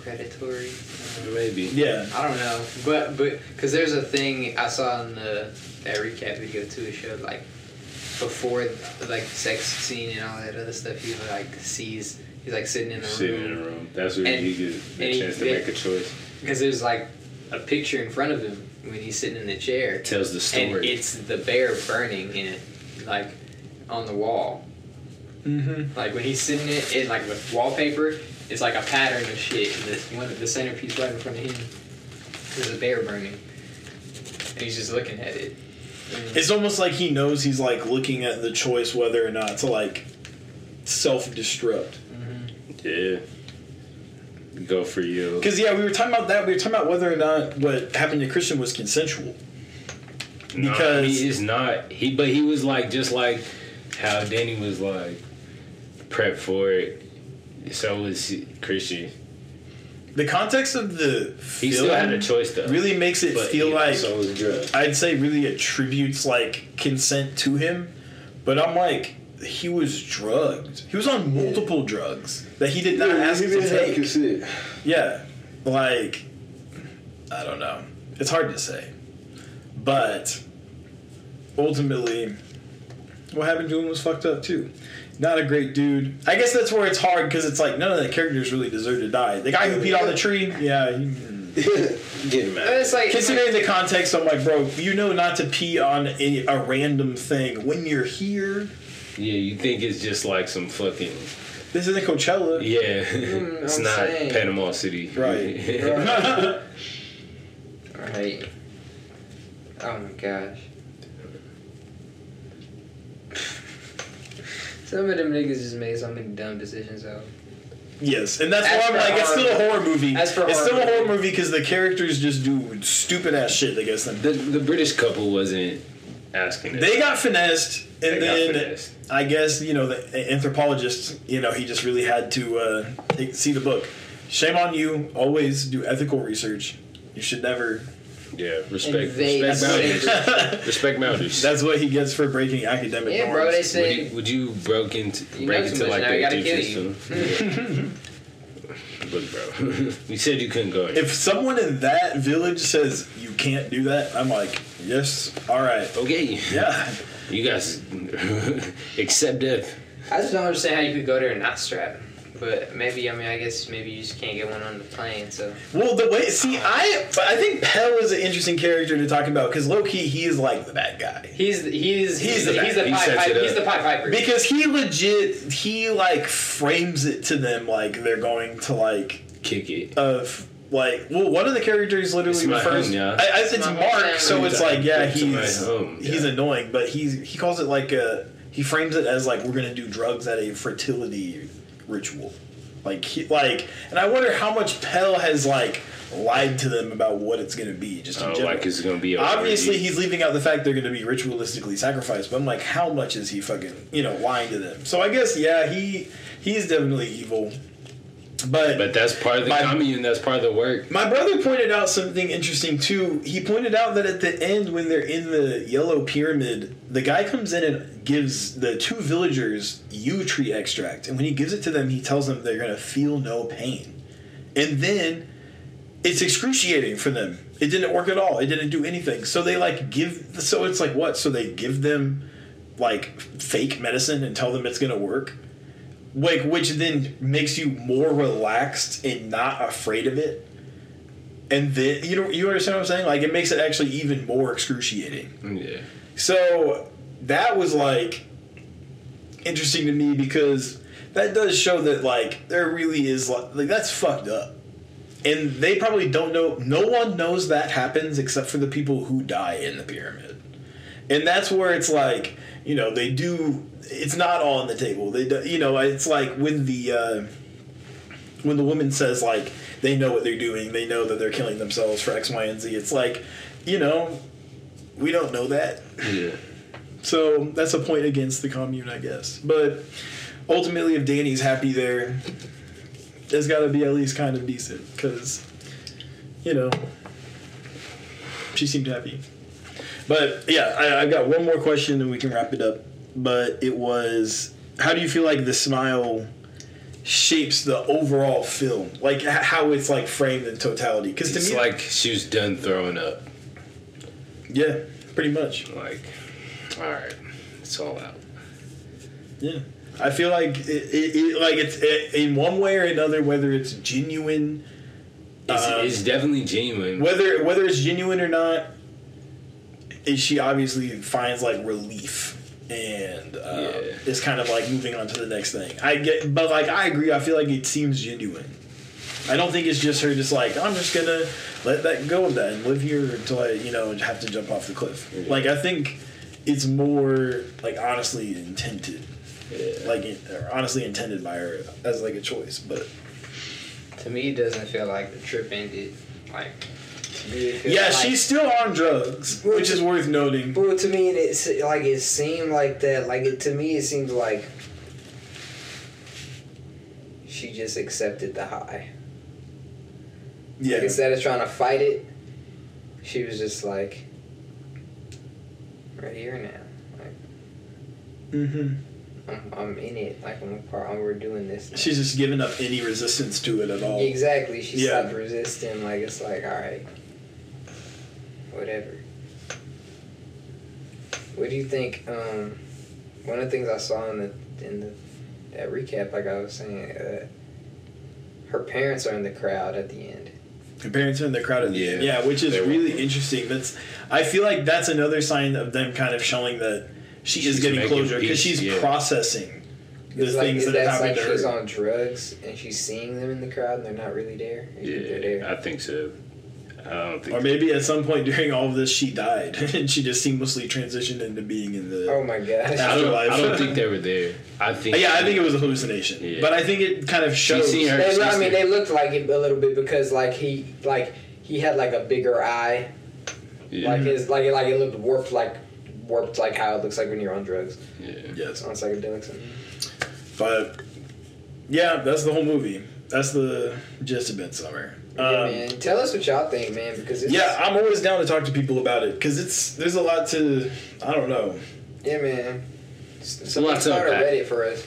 predatory. I maybe. Yeah. I don't know, but but because there's a thing I saw in the that recap video too. It showed like before like sex scene and all that other stuff. He like sees he's like sitting in the Sitting in a room. That's where And- you get the and he- chance to make a choice. because there's like a picture in front of him when he's sitting in the chair, It tells the story. and story. it's the bear burning in it, like on the wall. Mm-hmm. Like when he's sitting it in like with wallpaper, it's like a pattern of shit. And this one, the centerpiece right in front of him, there's a bear burning, and he's just looking at it. And It's almost like he knows he's like looking at the choice whether or not to like self destruct. Mm-hmm. yeah. Go for you. Because yeah, we were talking about that. We were talking about whether or not what happened to Christian was consensual. No, Because- he is not. He but he was like just like how Dani was like prep for it. So was Christian. the context of the He film still had a choice though. really makes it but feel like also was drugged. I'd say really attributes like consent to him, but I'm like he was drugged. He was on multiple drugs that he did not Yeah, ask he to didn't have take. consent. Yeah, like I don't know. It's hard to say, but ultimately, what happened to him was fucked up too. Not a great dude. I guess that's where it's hard because it's like none of the characters really deserve to die. The guy who peed on the tree, yeah. He, Get him out. it's like Considering the context, I'm like, bro, you know not to pee on a, a random thing when you're here. Yeah, you think it's just like some fucking This isn't Coachella. yeah. Mm, it's I'm not saying. Panama City. Right. Right. Oh my gosh. Some of them niggas just made so many dumb decisions though. yes, and that's As why I'm like, it's still a horror- horror movie. as for it's still a horror movie. movie because the characters just do stupid ass shit against them. the the British couple wasn't asking. They got finessed, and They then finessed. I guess you know the anthropologist. You know, he just really had to uh, see the book. Shame on you. Always do ethical research. You should never. Yeah, respect Invade respect boundaries. That's respect boundaries. what he gets for breaking academic Yeah, norms. bro. They Would said you, would you broke into You break know too into much like now, the I gotta Egyptian kill system? Look, bro. you said you couldn't go in. If someone in that village says you can't do that, I'm like, yes, all right, okay, yeah. you guys accept death. I just don't understand how you could go there and not strap. But maybe I mean I guess maybe you just can't get one on the plane. So Well, the way see, I I think Pelle is an interesting character to talk about because low key he is like the bad guy he's he's He's the he's the bad- he pipe sets pipe, it he's the pipe piper. because he legit he like frames it to them like they're going to like Kick it. Uh, of like well one of the characters literally It's refers home, yeah. I, I, it's It's Mark home. so it's like yeah he's my home, he's annoying but he's he calls it like a he frames it as like we're gonna do drugs at a fertility ritual like he like and I wonder how much Pelle has like lied to them about what it's gonna be just in Oh, general. like it's gonna be Obviously, he's leaving out the fact they're going to be ritualistically sacrificed. But I'm like, how much is he fucking, you know, lying to them? So I guess, yeah, he he's definitely evil. But, But that's part of the My- commune. That's part of the work. my brother pointed out something interesting too. He pointed out that at the end, when they're in the yellow pyramid, the guy comes in and gives the two villagers yew tree extract, and when he gives it to them, he tells them they're going to feel no pain, and then it's excruciating for them. It didn't work at all. It didn't do anything. So they like give. So it's like what? So they give them like fake medicine and tell them it's going to work. Like, which then makes you more relaxed and not afraid of it. And then you know you understand what I'm saying? Like it makes it actually even more excruciating. Yeah. So that was like interesting to me because that does show that like there really is like, like that's fucked up. And they probably don't know no one knows that happens except for the people who die in the pyramid. And that's where it's like, you know, they do it's not all on the table. They do, you know, it's like when the uh when the woman says like they know what they're doing, they know that they're killing themselves for X, Y, and Z. It's like, you know, we don't know that. Yeah. So that's a point against the commune, I guess. But ultimately, if Dani's happy there, it's got to be at least kind of decent because, you know, she seemed happy. But yeah, I, I've got one more question and we can wrap it up. But it was how do you feel like the smile shapes the overall film? Like h- how it's like framed in totality? Because to It's me, like she was done throwing up. yeah, pretty much. Like, all right, it's all out. Yeah, I feel like it, it, it like it's it, in one way or another, whether it's genuine, It's, Uh, it's definitely genuine. whether whether it's genuine or not, is she obviously finds like relief and uh, Yeah. is kind of like moving on to the next thing. I get, but like I agree. I feel like it seems genuine. I don't think it's just her just like I'm just gonna let that go of that and live here until I you know have to jump off the cliff. Yeah. Like I think it's more like honestly intended Yeah. like or honestly intended by her as like a choice but to me, it doesn't feel like the trip ended. Like to me, it feels yeah like, she's still on drugs which is worth noting Well, to me, it's like it seemed like that. Like it to me, it seemed like she just accepted the high. Yeah. Like, instead of trying to fight it, she was just like, "We're here now. Like hmm I'm, I'm in it. Like I'm part. We're doing this." now." She's just giving up any resistance to it at all. Exactly. She Yeah. stopped resisting. Like it's like, all right, whatever. What do you think? Um, one of the things I saw in the in the that recap, like I was saying, uh, her parents are in the crowd at the end. Her parents are in the crowd at the end. Yeah. Yeah, which is They were. really interesting. That's I feel like that's another sign of them kind of showing that she is getting making closure because she's yeah. processing the It's like, things is that have happened like to she's her. on drugs and she's seeing them in the crowd and they're not really there? Or you think they're Yeah, there? I think so. I don't think. Or maybe at some point during all of this she died and she just seamlessly transitioned into being in the. Oh my gosh. I don't, Afterlife. I don't think they were there. I think. yeah, I think it was a hallucination, Yeah. but I think it kind of shows. seen her- They, I sister. mean, they looked like it a little bit because like he like he had like a bigger eye, Yeah. like his like it like it looked warped like warped like how it looks like when you're on drugs yeah. Yes, on psychedelics. but yeah, that's the whole movie. That's the gist of Midsommar. Yeah, Um, man. Tell us what y'all think, man, because it's, Yeah, I'm always down to talk to people about it because it's there's a lot to I don't know. yeah, man. a Somebody lot start a. Reddit for us.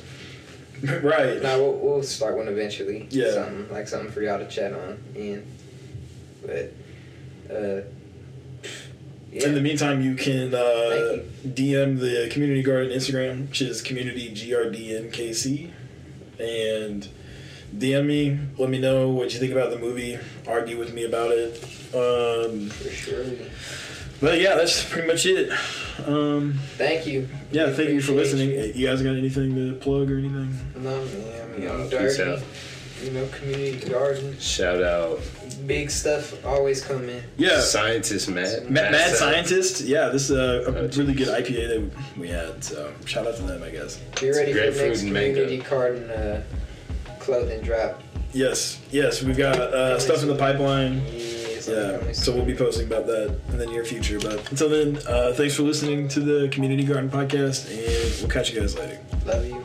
right. No, we'll, we'll start one eventually. Yeah. something like something for y'all to chat on. and But uh, yeah. In the meantime, you can uh, Thank DM the Community Garden Instagram, which is Community GRDNKC, and DM me. Let me know what you think about the movie. Argue with me about it. Um, for sure. but yeah, that's pretty much it. Um, Thank you. yeah, We thank you for listening. You. guys got anything to plug or anything? No, man. I mean, I'm No, peace dirty. out. You know, community garden. Shout out Big stuff always come in. Yeah, scientist Matt. Ma- Mad Sci- Scientist. Yeah, this is a, a Oh, really good. IPA that we had. So shout out to them, I guess. Be ready for the next and mango. community garden uh, clothing drop. Yes, yes, we've got uh, stuff in the pipeline. Yeah, Yeah, so we'll be posting about that in the near future. But until then, uh, thanks for listening to the Community Garden Podcast, and we'll catch you guys later. Love you.